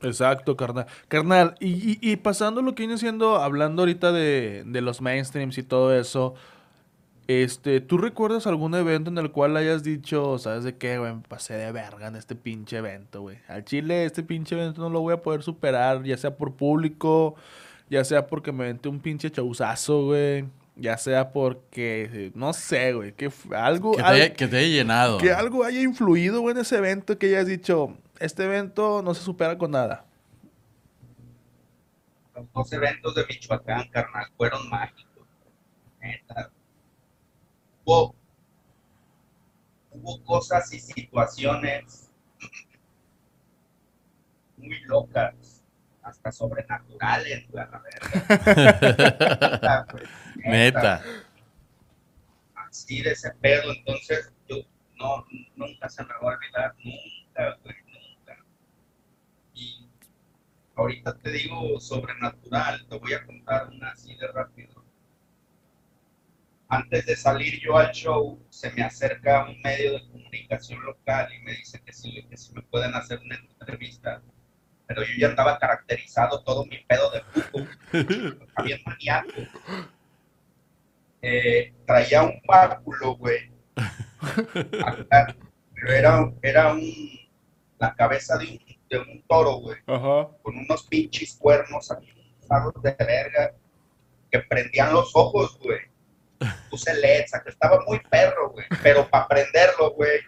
Exacto, carnal. Carnal, y, y- y pasando lo que viene siendo, hablando ahorita de, de los mainstreams y todo eso, este, ¿tú recuerdas algún evento en el cual hayas dicho, sabes de qué, güey, me pasé de verga en este pinche evento, güey? Al Chile, este pinche evento no lo voy a poder superar, ya sea por público, ya sea porque me aventé un pinche chauzazo, güey, ya sea porque, no sé, güey, que algo... Que te, al- haya, que te haya llenado. que algo haya influido, güey, en ese evento que hayas dicho, este evento no se supera con nada. Los dos eventos de Michoacán, carnal, fueron mágicos. Neta. Hubo, hubo cosas y situaciones muy locas, hasta sobrenaturales, güey, a la verga. Neta, güey, Neta. Así de ese pedo, entonces yo no, nunca se me va a olvidar, nunca, güey, nunca. Y ahorita te digo sobrenatural, te voy a contar una así de rápido. Antes de salir yo al show, se me acerca un medio de comunicación local y me dice que sí, que me pueden hacer una entrevista. Pero yo ya estaba caracterizado todo mi pedo de puto, bien maníaco. Eh, traía un báculo, güey. Acá, Pero era, era un, la cabeza de un, de un toro, güey con unos pinches cuernos aquí, de verga, que prendían los ojos, güey. Puse LEDs, que estaba muy perro, güey. Pero para prenderlo, güey,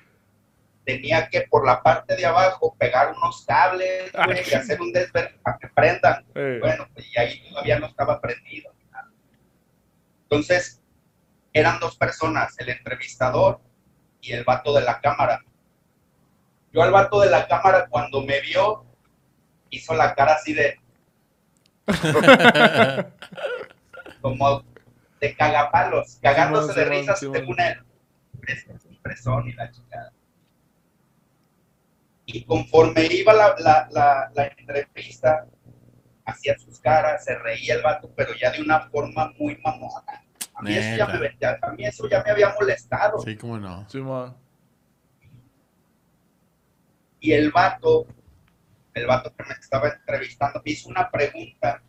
tenía que por la parte de abajo pegar unos cables, güey, y hacer un desver para que prendan. Bueno, pues, y ahí todavía no estaba prendido. nada. Entonces, eran dos personas, el entrevistador y el vato de la cámara. Yo al vato de la cámara, cuando me vio, hizo la cara así de, como de cagapalos, cagándose de risas él. Pres- Impresón y la chingada. Y conforme iba la, la, la, la entrevista, hacía sus caras, se reía el vato, pero ya de una forma muy mamona. A mí, eso ya me, ya- a mí eso ya me había molestado. Sí, cómo no. Simón. Y el vato, el vato que me estaba entrevistando, me hizo una pregunta.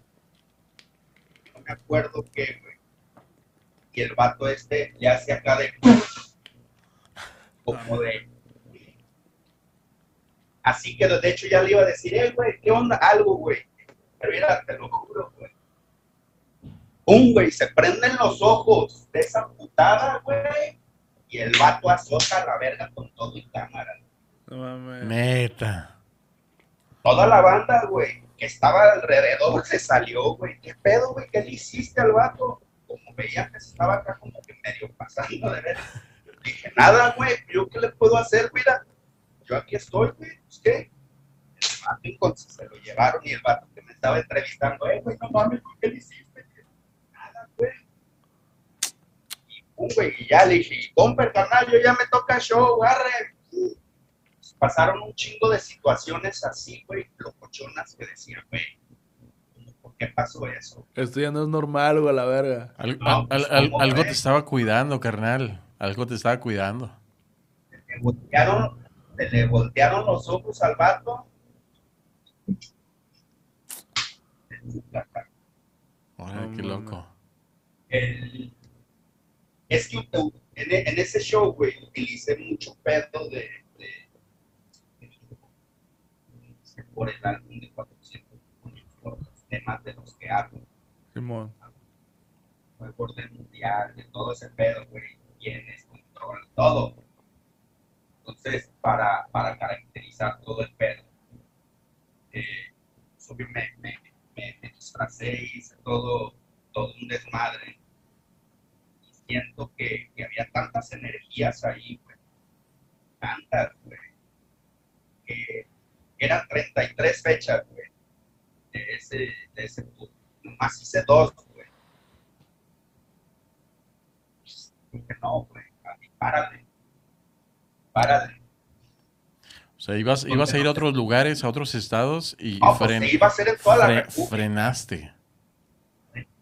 No me acuerdo qué, güey. Y el vato este le hace acá de. Como de. Así que de hecho ya le iba a decir, eh, güey, ¿qué onda? Algo, güey. Pero mira, te lo juro, güey. Un güey, se prenden los ojos de esa putada, güey. Y el vato azota a la verga con todo y cámara. No mames. Neta. toda la banda, güey, que estaba alrededor se salió, güey. ¿Qué pedo, güey? ¿Qué le hiciste al vato? Como veía que estaba acá como que medio pasando de ver. Dije, nada, güey, ¿yo qué le puedo hacer? Mira, yo aquí estoy, güey. Pues, ¿qué? El vato entonces se lo llevaron y el vato que me estaba entrevistando, eh, güey, no mames, ¿qué le hiciste? Nada, güey. Y pum, güey, y ya le dije, compa, carnal, yo ya me toca show, agarre pasaron un chingo de situaciones así, güey, locochonas que decían, güey, ¿por qué pasó eso? Esto ya no es normal, güey, a la verga. Al- No, al- pues, al- ¿cómo algo te estaba cuidando, carnal. Algo te estaba cuidando. Se le voltearon, le voltearon los ojos al vato No qué loco. El- es que en, en ese show, güey, utilicé mucho pedo de, de- de- por el álbum de 400 por los temas de los que hablo, Simón. fue por el mundial, de todo ese pedo, güey, tienes control, todo. Entonces, para, para caracterizar todo el pedo, eh, que me, me, me, me disfracé y hice todo, todo un desmadre. Y siento que, que había tantas energías ahí, güey. Tantas, güey. Que eran 33 fechas, güey. De ese, de ese. Nomás hice dos, güey. Dije, no, güey. Párale. Párale. O sea, ibas, ibas a ir a otros lugares, a otros estados y No, pues fren- se iba a hacer en toda la fre- república. frenaste.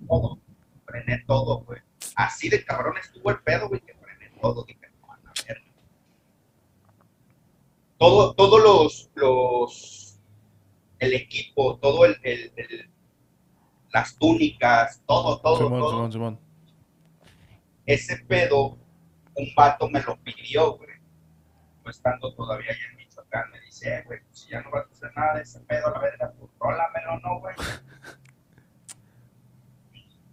todo, frené todo, güey. Así de cabrón estuvo el pedo, güey, que frené todo, dije, no, a la verga. Todo, todos los, los, el equipo, todo el, el- el- las túnicas, todo, todo, Simón, todo. Simón, Simón. Ese pedo, un vato me lo pidió, güey. Yo estando todavía allá en Michoacán, me dice, eh, güey, si ya no vas a hacer nada de ese pedo, la verga, pues rólamelo, ¿no, güey?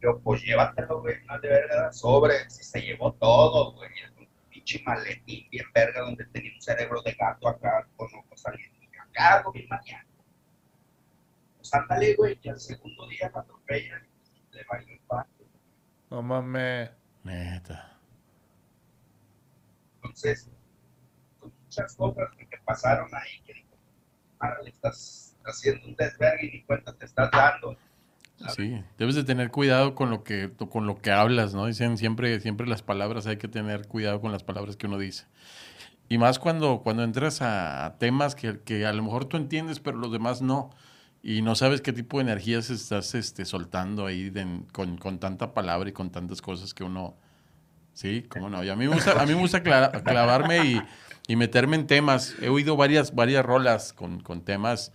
Yo, pues llévatelo, güey, no de verga, sobre, si se llevó todo, güey, un pinche maletín bien verga donde tenía un cerebro de gato acá con ojos y acá, bien mañana. Pues ándale, güey, y al segundo día me atropellan y le bailo el pato. No mames. Neta. Entonces, son muchas cosas que te pasaron ahí que digo, ahora le estás haciendo un desvergue y ni cuenta te estás dando. Sí, debes de tener cuidado con lo que con lo que hablas, ¿no? Dicen siempre siempre las palabras, hay que tener cuidado con las palabras que uno dice. Y más cuando cuando entras a temas que, que a lo mejor tú entiendes, pero los demás no. Y no sabes qué tipo de energías estás este, soltando ahí de- con, con tanta palabra y con tantas cosas que uno... Sí, cómo no. Y a mí me gusta, a mí me gusta clara- clavarme y, y meterme en temas. He oído varias, varias rolas con, con temas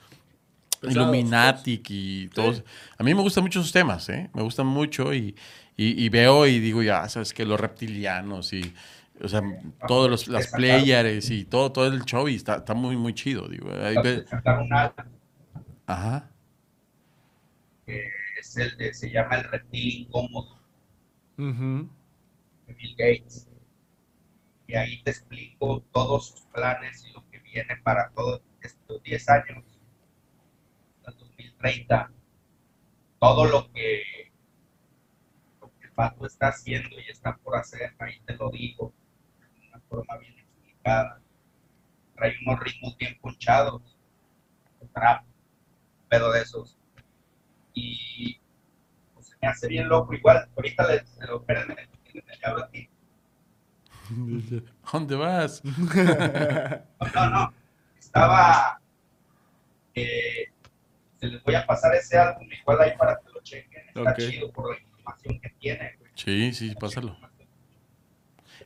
Pesados, Illuminati y todos. A mí me gustan mucho esos temas, ¿eh? Me gustan mucho y, y- y veo y digo, ya, sabes que los reptilianos y, o sea, todos los, las playares y todo, todo el show y está, está muy, muy chido, digo. ahí ve- Ajá. que es el de- se llama El Reptil Incómodo Ujú. de Bill Gates. Y ahí te explico todos sus planes y lo que viene para todos estos 10 años, hasta el 2030. Todo lo que, lo que el pato está haciendo y está por hacer, ahí te lo digo, de una forma bien explicada. Trae unos ritmos bien ponchados, de trap, pero de esos. Y pues, se me hace bien loco. Igual, ahorita le, le espérenme, le hablo a ti. ¿Dónde vas? No, no, no. Estaba. eh, se les voy a pasar ese álbum igual ahí para que lo chequen. Está chido por la información que tiene, güey. Sí, sí, pásalo.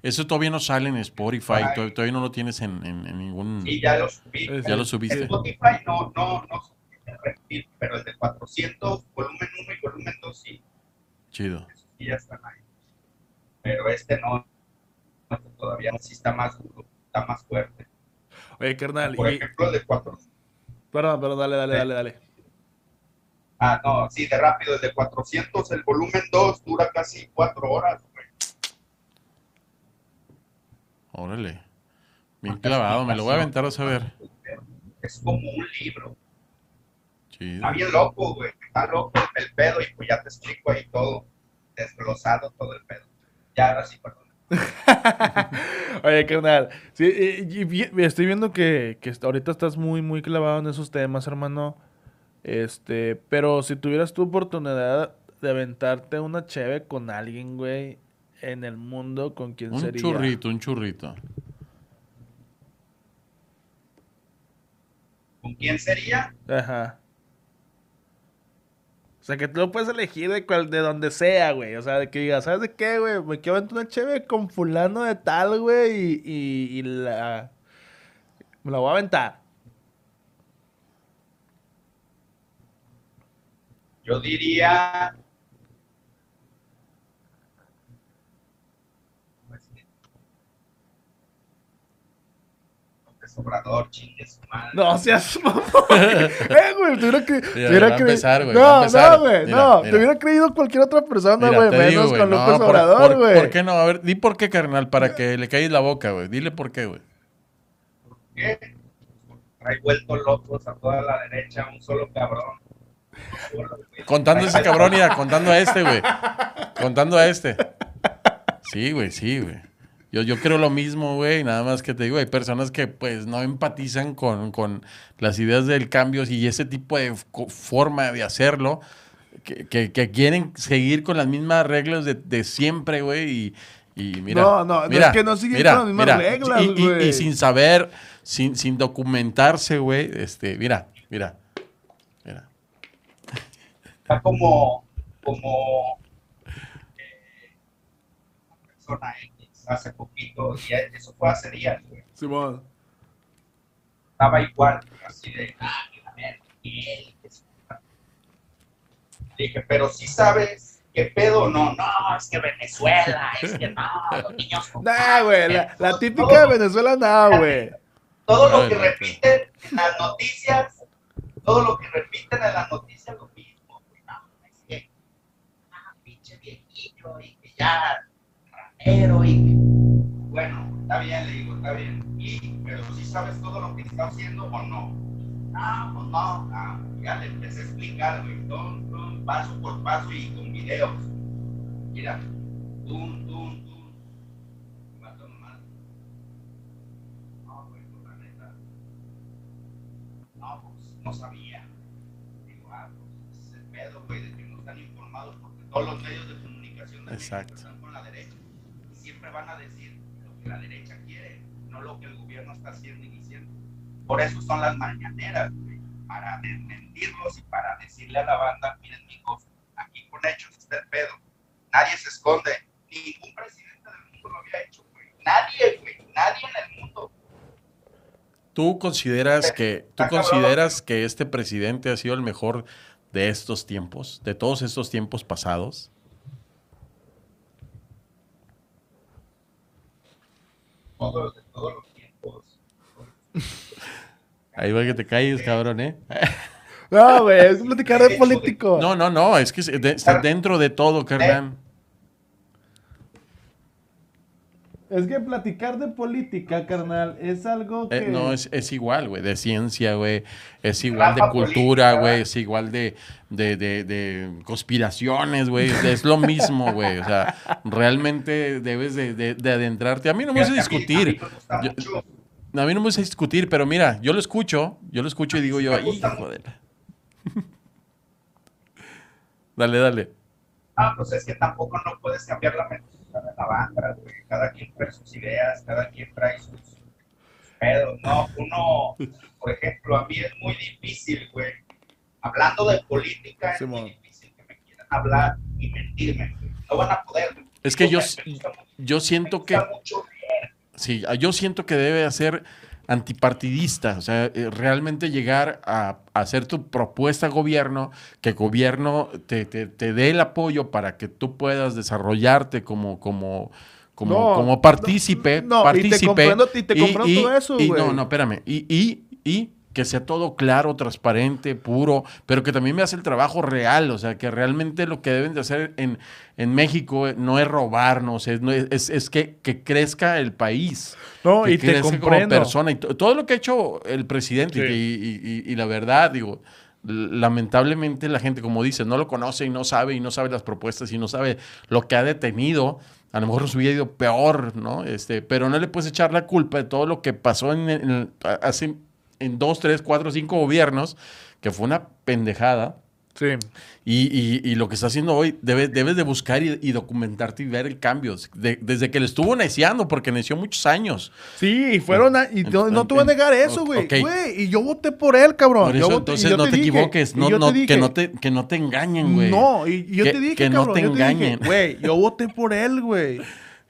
Eso todavía no sale en Spotify, Ay. todavía no lo tienes en, en- en ningún... Sí, ya lo subí. Ya lo En subiste. Spotify no, no, no pero el de 400, volumen 1 y volumen 2 sí, Chido. sí ya están ahí. Pero este no, todavía no, sí está más duro, está más fuerte. Oye, carnal. Por y- ejemplo, el de 400. Perdón, perdón, dale, dale, Sí. dale, dale. Ah, no, sí, de rápido, el de 400, el volumen 2 dura casi 4 horas, güey. Órale. Bien clavado, me lo voy a aventar a saber. Es como un libro. Chido. Está bien loco, güey. Está loco el pedo y pues ya te explico ahí todo. Desglosado todo el pedo. Ya, ahora sí, perdón. Oye, carnal. Sí, y- y vi- estoy viendo que, que ahorita estás muy, muy clavado en esos temas, hermano. Este, pero si tuvieras tu oportunidad de aventarte una cheve con alguien, güey, en el mundo, ¿con quién Un sería? churrito, un churrito. ¿Con quién sería? Ajá o sea, que tú lo puedes elegir de, cual, de donde sea, güey. O sea, de que digas, ¿sabes de qué, güey? Me quiero aventar una chévere con fulano de tal, güey, y, y, y la... Me la voy a aventar. Yo diría Obrador, chingue su madre. No seas mamón. eh, güey, te hubiera, cre- te Mira, hubiera va a cre- empezar, güey, No, no, güey, Mira, no. mira. Te hubiera creído cualquier otra persona, Mira, güey. Menos digo, güey, con no, López por- Obrador, por- güey. ¿Por qué no? A ver, di por qué, carnal, para que le caigas la boca, güey. Dile por qué, güey. qué? Trae vuelto locos a toda la derecha, un solo cabrón. Contando a ese cabrón, mira, contando a este, güey. Contando a este. Sí, güey, sí, güey. Yo, yo creo lo mismo, güey. Nada más que te digo, hay personas que pues no empatizan con, con las ideas del cambio y ese tipo de co- forma de hacerlo. Que, que- que quieren seguir con las mismas reglas de, de siempre, güey. Y, y mira. No, no, no mira, es que no siguen mira, con las mismas mira. reglas, Y- y- güey. y sin saber, sin, sin documentarse, güey. Este, mira, mira. Mira. Está como, como eh, una persona X hace poquito, y eso fue hace días, güey. Simón. Estaba igual, así de, ah, que la verga, que él, que su- Dije, pero si sabes qué pedo, no, no, es que Venezuela, es que no, los niños con Nah, güey, la, todo- típica de Venezuela, nada, güey. Todo lo que repiten en las noticias, todo lo que repiten en las noticias, lo mismo. güey. No, es que, ah, pinche viejillo, y que ya, que, bueno, está bien, le digo, está bien. Y, pero si sabes todo lo que está haciendo o no. Ah, pues no, ah, ya le empecé a explicar, güey, don, don, paso por paso y con videos. Mira, tum, tum, tum. Cuatro nomás. No, güey, pues, la neta. No, pues no sabía. Digo, ah, pues ese es el pedo, güey, de que no están informados porque todos los medios de comunicación Exacto. están con la derecha. Y siempre van a decir lo que la derecha quiere, no lo que el gobierno está haciendo y diciendo. Por eso son las mañaneras, güey, para desmentirlos y para decirle a la banda, miren, hijos, aquí con hechos está el pedo. Nadie se esconde. Ningún presidente del mundo lo había hecho, güey. Nadie, güey. Nadie en el mundo. ¿Tú consideras que tú consideras que este presidente ha sido el mejor de estos tiempos, de todos estos tiempos pasados? Todos, de todos los tiempos. Ahí va que te calles, cabrón, ¿eh? No, güey, es platicar de político. No, no, no, es que está dentro de todo, carnal. Es que platicar de política, carnal, es algo que... Eh, no, es, es igual, güey, de ciencia, güey. Es igual de cultura, güey. Es igual de, de, de, de conspiraciones, güey. Es lo mismo, güey. O sea, realmente debes de, de- de adentrarte. A mí no me gusta Fíjate, a mí- a mí discutir. Yo-. A mí no me gusta discutir, pero mira, yo lo escucho, yo lo escucho y digo yo, hijo de la... dale, dale. Ah, pues es que tampoco no puedes cambiar la mentalidad de la banda, güey. Cada quien trae sus ideas, cada quien trae sus, sus pedos, ¿no? Uno, por ejemplo, a mí es muy difícil, güey. Hablando de política, es muy difícil que me quieran hablar y mentirme. güey. No van a poder. güey. Es que yo, yo siento que... mucho. Sí, yo siento que debe ser antipartidista, o sea, eh, realmente llegar a, a hacer tu propuesta a gobierno, que el gobierno te, te- te dé el apoyo para que tú puedas desarrollarte como, como, como, No, como partícipe, no, no, y te partícipe. comprendo- y te comprendo todo eso, y güey. no, no, espérame, y, y, y que sea todo claro, transparente, puro, pero que también me hace el trabajo real, o sea, que realmente lo que deben de hacer en, en México eh, no es robarnos, es, no es, es- que, que crezca el país. No, que y te crezca como comprendo. persona. Y to- todo lo que ha hecho el presidente, y, Sí. y- y- y la verdad, digo, lamentablemente la gente, como dice, no lo conoce y no sabe, y no sabe las propuestas, y no sabe lo que ha detenido. A lo mejor su hubiera ido peor, ¿no? Este, pero no le puedes echar la culpa de todo lo que pasó en, en el- hace en dos, tres, cuatro, cinco gobiernos, que fue una pendejada. Sí. Y, y- y lo que está haciendo hoy, debe- debes de buscar y, y documentarte y ver el cambio. De- desde que le estuvo neciando, porque neció muchos años. Sí, y fueron a- y no, no te voy a negar eso, güey. Ok. Güey, y yo voté por él, cabrón. Por eso, entonces yo no te, equivoques, no, no- te que, no te, que no te engañen, güey. No, y, yo Que- te dije, que no cabrón, yo te engañen. güey, yo voté por él, güey.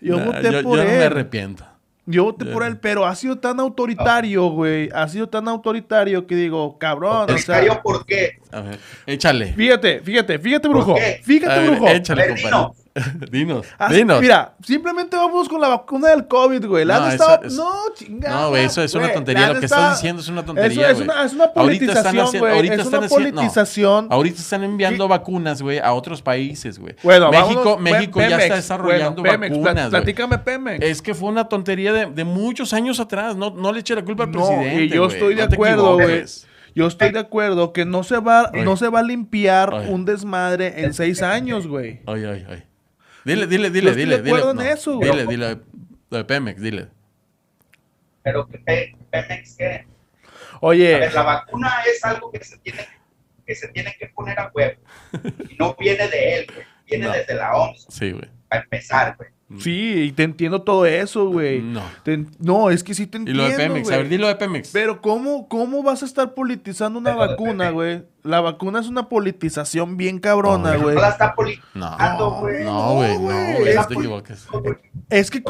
Yo Nah, voté yo, por yo no él. me arrepiento. Yo voté por él, pero ha sido tan autoritario, güey. Ha sido tan autoritario que digo, cabrón, o sea, ¿Autoritario por qué? A ver, échale. Fíjate, fíjate, fíjate, brujo. Fíjate, ver, brujo. échale, compadre. Dinos, Ah, dinos. Mira, simplemente vamos con la vacuna del COVID, güey. La No, han eso estado... es- No, chingada. No, güey, eso es una tontería. Lo que estás diciendo es una tontería, Eso es güey. una, es una Ahorita están politización, haciendo- güey. ahorita Es están una no. politización. Ahorita están enviando vacunas, güey, a otros países, güey. Bueno, México, vámonos, México ya está desarrollando Bueno, Pemex, vacunas. Platícame, Pemex. Es que fue una tontería de, de muchos años atrás. No, no le eche la culpa al No, presidente. y yo güey. estoy de acuerdo, güey. Yo estoy de acuerdo que no se va, no se va a limpiar Oye. un desmadre en seis años, güey. Ay, ay, ay. Dile, dile, Yo dile, estoy dile. de acuerdo dile, en no. eso, güey. Dile, dile. Lo de Pemex, dile. Pero que Pe- Pemex, ¿qué? A Oye, ver, la vacuna es algo que se tiene que, se tiene que poner a huevo. Y no viene de él, güey. Viene No. desde la OMS, Sí, güey. para empezar, güey. Sí, y te entiendo todo eso, güey. No. Te en- no, es que sí te Y entiendo, lo de Pemex. A ver, dilo de Pemex. Pero ¿cómo, ¿cómo vas a estar politizando una Pero vacuna, Pemex. güey? La vacuna es una politización bien cabrona, güey. No la está politizando, No, güey. no, güey, no, güey. te equivoques. Es que eh,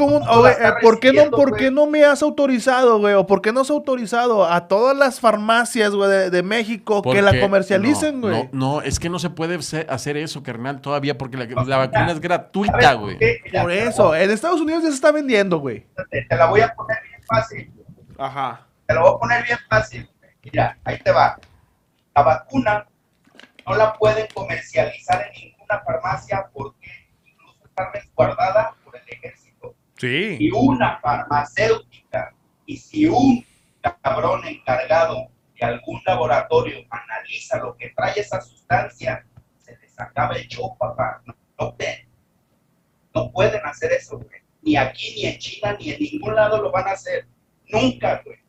¿por qué no, por qué no me has autorizado, güey? ¿O por qué no has autorizado a todas las farmacias, güey, de, de México que la comercialicen, güey? No, no, es que no se puede hacer eso, carnal, todavía, porque la, la vacuna es gratuita, ¿Sabes güey. por eso, en Estados Unidos ya se está vendiendo, güey. Te, te la voy a poner bien fácil. Ajá. Te la voy a poner bien fácil. Mira, ahí te va. La vacuna no la pueden comercializar en ninguna farmacia porque incluso está resguardada por el ejército. Sí. Si una farmacéutica y si un cabrón encargado de algún laboratorio analiza lo que trae esa sustancia, se les acaba el show, papá. No, no pueden hacer eso, güey. Ni aquí, ni en China, ni en ningún lado lo van a hacer. Nunca, güey.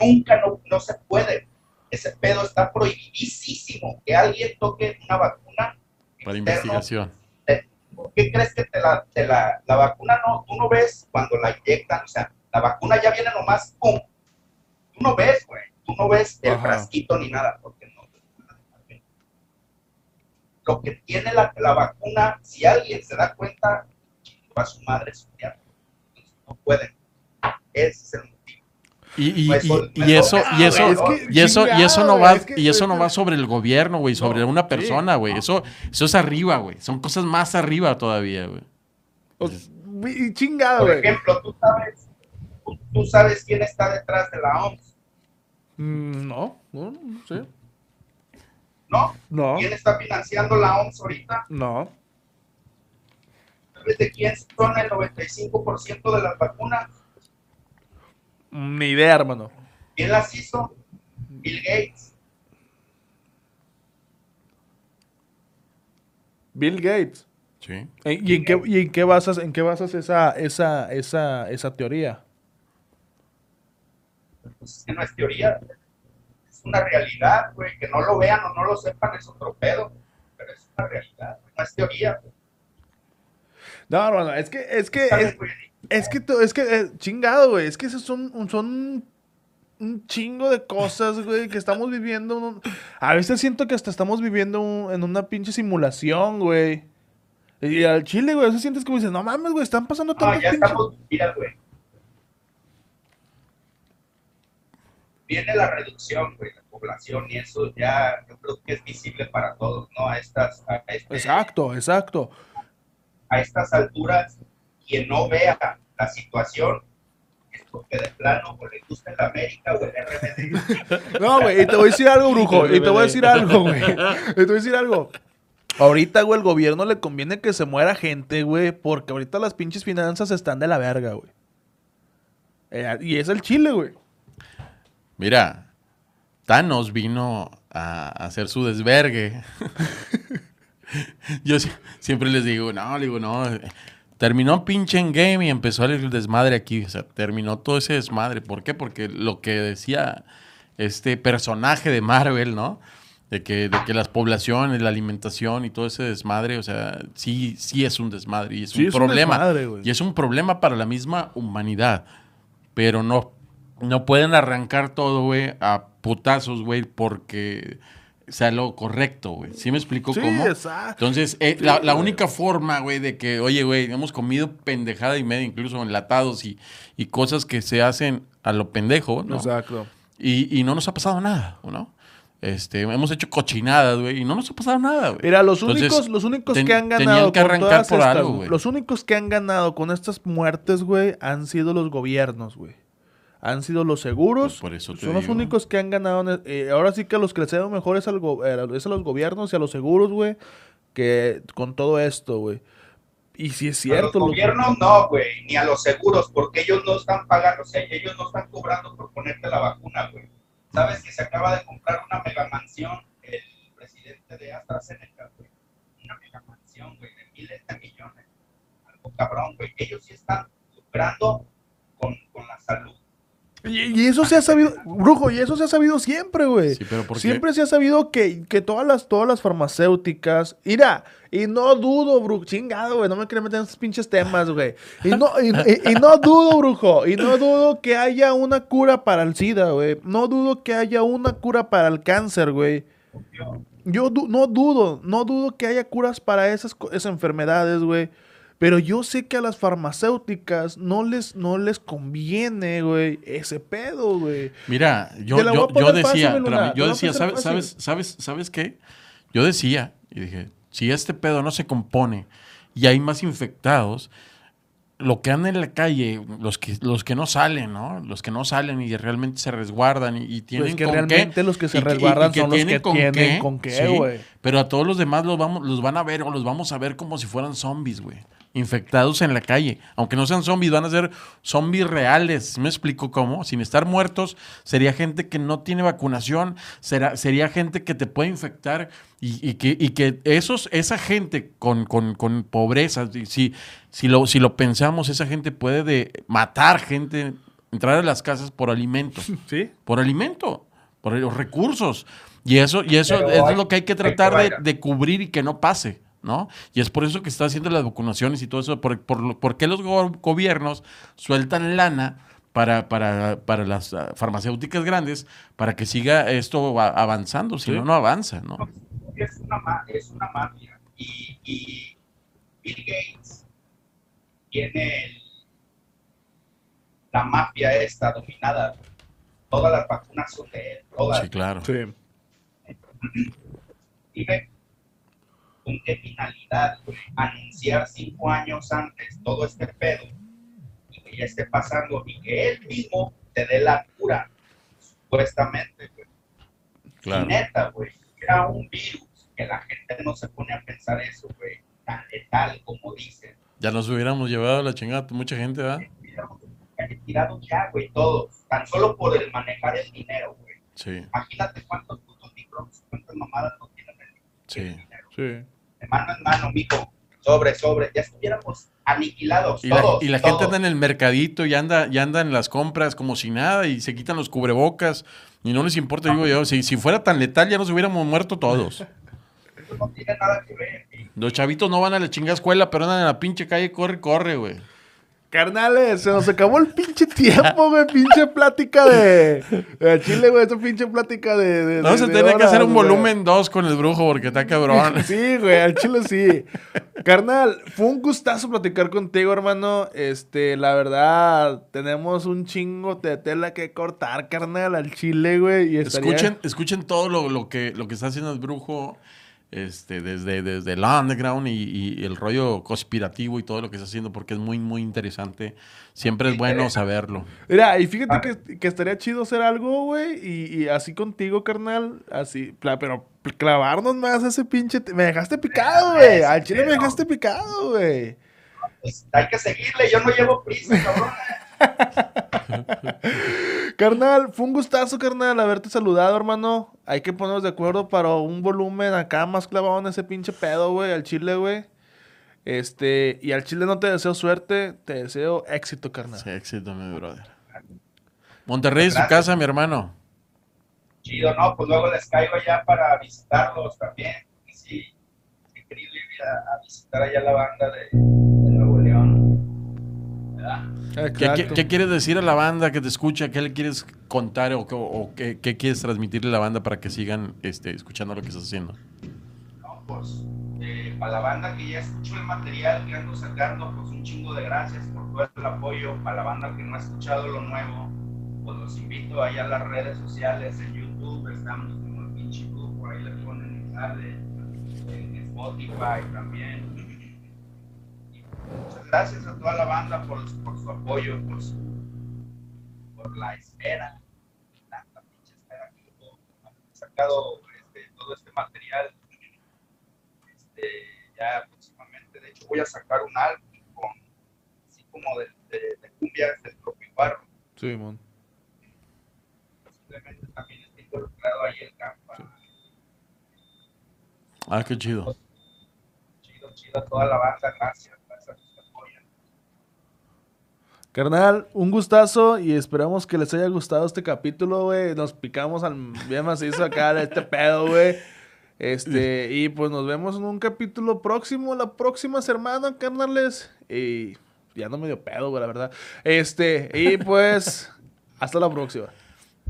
Nunca no, no se puede. Ese pedo está prohibidísimo. Que alguien toque una vacuna. Para investigación. ¿Por qué crees que te la, te la, la vacuna no? Tú no ves cuando la inyectan, o sea, la vacuna ya viene nomás, ¡pum! Tú no ves, güey. Tú no ves el Ajá. frasquito ni nada, porque no. Lo que tiene la, la vacuna, si alguien se da cuenta, va a su madre su diablo. No pueden. Ese es el. Y, y, Pues, y- y eso, y eso, es que, y eso, y eso no va, es que- y eso no va sobre el gobierno, güey, sobre No, una persona, güey. Eso, eso es arriba, güey. Son cosas más arriba todavía, güey. Chingado, Por ejemplo, tú sabes, tú, tú sabes quién está detrás de la OMS, Mm, No, no, no sé. ¿no? No, ¿Quién está financiando la OMS ahorita? no. ¿Sabes de quién son el 95% de las vacunas? Ni idea, hermano. ¿Quién las hizo? Bill Gates. Bill Gates. Sí. ¿En- ¿Y en qué, y en qué basas, en qué basas esa, esa, esa, esa teoría? Pues es que no es teoría, es una realidad, güey. Que no lo vean o no lo sepan es otro pedo, pero es una realidad, güey, no es teoría. güey. No, hermano, es que, es que, ¿Sabes, es, güey? Es que, es que, eh, chingado, güey. Es que esos son, un- son un chingo de cosas, güey, que estamos viviendo. un- a veces siento que hasta estamos viviendo un- en una pinche simulación, güey. Y al chile, güey, a veces sientes como dices, no mames, güey, están pasando No, tantos ya pinches... estamos, mira, güey. Viene la reducción, güey, de población y eso ya yo creo que es visible para todos, ¿no? A estas, a, este- Exacto, exacto. a estas alturas, quien no vea la situación es porque de plano o le gusta el América o el RBD. No, güey, y te voy a decir algo, brujo. Y te voy a decir algo, güey. Y te voy a decir algo. Ahorita, güey, el gobierno le conviene que se muera gente, güey, porque ahorita las pinches finanzas están de la verga, güey. Eh, y es el Chile, güey. Mira, Thanos vino a hacer su desvergue. Yo si- siempre les digo, no, le digo, no. Terminó pinche en game y empezó el desmadre aquí. O sea, terminó todo ese desmadre. ¿Por qué? Porque lo que decía este personaje de Marvel, ¿no? De que, de que las poblaciones, la alimentación y todo ese desmadre, o sea, sí, sí es un desmadre y es Sí, un es un problema. desmadre, y es un problema para la misma humanidad. Pero no, no pueden arrancar todo, güey, a putazos, güey, porque sea lo correcto, güey. ¿Sí me explico Sí, cómo? exacto. Entonces, eh, la, la única forma, güey, de que, oye, güey, hemos comido pendejada y media, incluso enlatados y, y cosas que se hacen a lo pendejo, ¿no? Exacto. Y, y no nos ha pasado nada, ¿no? Este, hemos hecho cochinadas, güey, y no nos ha pasado nada, güey. Mira, los Entonces, únicos, los únicos ten- que han ganado que con arrancar todas por estas- algo, güey. los únicos que han ganado con estas muertes, güey, han sido los gobiernos, güey. Han sido los seguros. Pues por eso te son los únicos que han ganado. el- eh, ahora sí que a los que les ha ido mejor es, al go- eh, es a los gobiernos y a los seguros, güey. Que con todo esto, güey. Y si es A cierto. los lo- gobiernos no, güey, ni a los seguros, porque ellos no están pagando, o sea, ellos no están cobrando por ponerte la vacuna, güey. Sabes que se acaba de comprar una mega mansión el presidente de AstraZeneca, güey. Una mega mansión, güey, de miles de millones. Algo cabrón, güey. Ellos sí están lucrando con, con la salud. Y, y eso se ha sabido, brujo, y eso se ha sabido siempre, güey. Sí, pero ¿por qué? Siempre se ha sabido que, que todas las todas las farmacéuticas, mira, y no dudo, brujo, chingado, güey, no me quiero meter en esos pinches temas, güey. Y no, y, y- y no dudo, brujo, y no dudo que haya una cura para el SIDA, güey. No dudo que haya una cura para el cáncer, güey. Yo du- no dudo, no dudo que haya curas para esas, esas enfermedades, güey. Pero yo sé que a las farmacéuticas no les, no les conviene, güey, ese pedo, güey. Mira, yo, yo, yo fácil, decía, Luna, yo decía, ¿sabes, sabes, sabes, sabes qué? Yo decía, y dije, si este pedo no se compone y hay más infectados, lo que andan en la calle, los que, los que no salen, ¿no? Los que no salen y realmente se resguardan y, y tienen Pues que con realmente qué. los que se y resguardan y son los tienen que tienen con qué, sí, güey. Pero a todos los demás los, vamos, los van a ver o los vamos a ver como si fueran zombies, güey. Infectados en la calle. Aunque no sean zombies, van a ser zombies reales. ¿Me explico cómo? Sin estar muertos, sería gente que no tiene vacunación, será, sería gente que te puede infectar y, y que, y que esos, esa gente con, con, con pobreza, si- si, si, lo, si lo pensamos, esa gente puede de matar gente, entrar a las casas por alimento ¿Sí? por alimento, por los recursos. Y eso, y eso, hay- es lo que hay que hay que tratar de, de cubrir y que no pase, ¿no? Y es por eso que está haciendo las vacunaciones y todo eso. Por, por, ¿Por qué los go- gobiernos sueltan lana para, para, para las ah, farmacéuticas grandes para que siga esto avanzando? Si Sí. no, no avanza, ¿no? Es una, es una mafia. Y, y Bill Gates tiene el- la mafia esta dominada. Todas las vacunas son de él, todas. Sí, claro. Sí. Dime, ¿con qué finalidad anunciar cinco años antes todo este pedo y que ya esté pasando y que él mismo te dé la cura, supuestamente, güey? Claro. Y neta, güey, era un virus que la gente no se pone a pensar eso, güey, tan letal como dicen. Ya nos hubiéramos llevado a la chingada mucha gente, ¿verdad? Tirado ya, güey, todos, tan solo por el manejar el dinero, güey. Sí, Imagínate cuántos cuántas mamadas no tienen el, el sí. dinero. Sí. de mano en mano, mijo, sobre, sobre, ya estuviéramos aniquilados Y la, todos. y la gente anda en el mercadito y anda, y anda en las compras como si nada y se quitan los cubrebocas y no les importa. Digo yo, si, si fuera tan letal ya nos hubiéramos muerto todos. Eso no tiene nada que ver. Los chavitos no van a la chingada escuela, pero andan en la pinche calle, corre, corre, güey. Carnales, se nos acabó el pinche tiempo, güey. Pinche plática de, de Chile, güey. Esa pinche plática de. de No de- se tiene que hacer un güey. volumen 2 con el brujo porque está cabrón. Sí, güey, al chile sí. Carnal, fue un gustazo platicar contigo, hermano. Este, la verdad, tenemos un chingo de tela que cortar, carnal, al chile, güey. Y estaría- Escuchen, escuchen todo lo, lo que, lo que está haciendo el brujo este, desde, desde el underground y, y el rollo conspirativo y todo lo que está haciendo porque es muy, muy interesante. Siempre es bueno saberlo. Mira, y fíjate que, que estaría chido hacer algo, güey. Y, y así contigo, carnal. Así, pero clavarnos más ese pinche. Me dejaste picado, güey. Al chile me dejaste picado, güey. Pues hay que seguirle, yo no llevo prisa, cabrón. Carnal, fue un gustazo, carnal, haberte saludado, hermano. Hay que ponernos de acuerdo para un volumen acá más clavado en ese pinche pedo, güey, al chile, güey. Este, y al chile no te deseo suerte, te deseo éxito, carnal. Sí, éxito, mi brother. Monterrey es su casa, mi hermano. Chido, ¿no? Pues luego les caigo allá para visitarlos también. Y sí, qué increíble ir a, a visitar allá la banda de, de Nuevo León. ¿Verdad? ¿Qué, qué, quieres decir a la banda que te escucha? ¿Qué le quieres contar o, qué- o qué, qué quieres transmitirle a la banda para que sigan este, escuchando lo que estás haciendo? No, pues, eh, para la banda que ya escuchó el material que ando sacando, pues un chingo de gracias por todo el apoyo. Para la banda que no ha escuchado lo nuevo, pues los invito allá a las redes sociales, en YouTube, estamos como el pinche grupo, ahí le ponen, sale en Spotify también. Muchas gracias a toda la banda por, por su apoyo, por, su, por la espera, tanta pinche espera que sacado este, todo este material este, ya próximamente. De hecho, voy a sacar un álbum con, así como de, de, de cumbias del Tropibarro. Sí, mon. Posiblemente también está involucrado ahí el campa. Ah, qué chido. Chido, chido a toda la banda, gracias, gracias a los que apoyan. Carnal, un gustazo y esperamos que les haya gustado este capítulo, güey. Nos picamos al bien macizo acá de este pedo, güey. Este, y pues nos vemos en un capítulo próximo, la próxima semana, carnales. Y ya no me dio pedo, güey, la verdad. Este, y pues, hasta la próxima.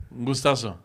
Un gustazo.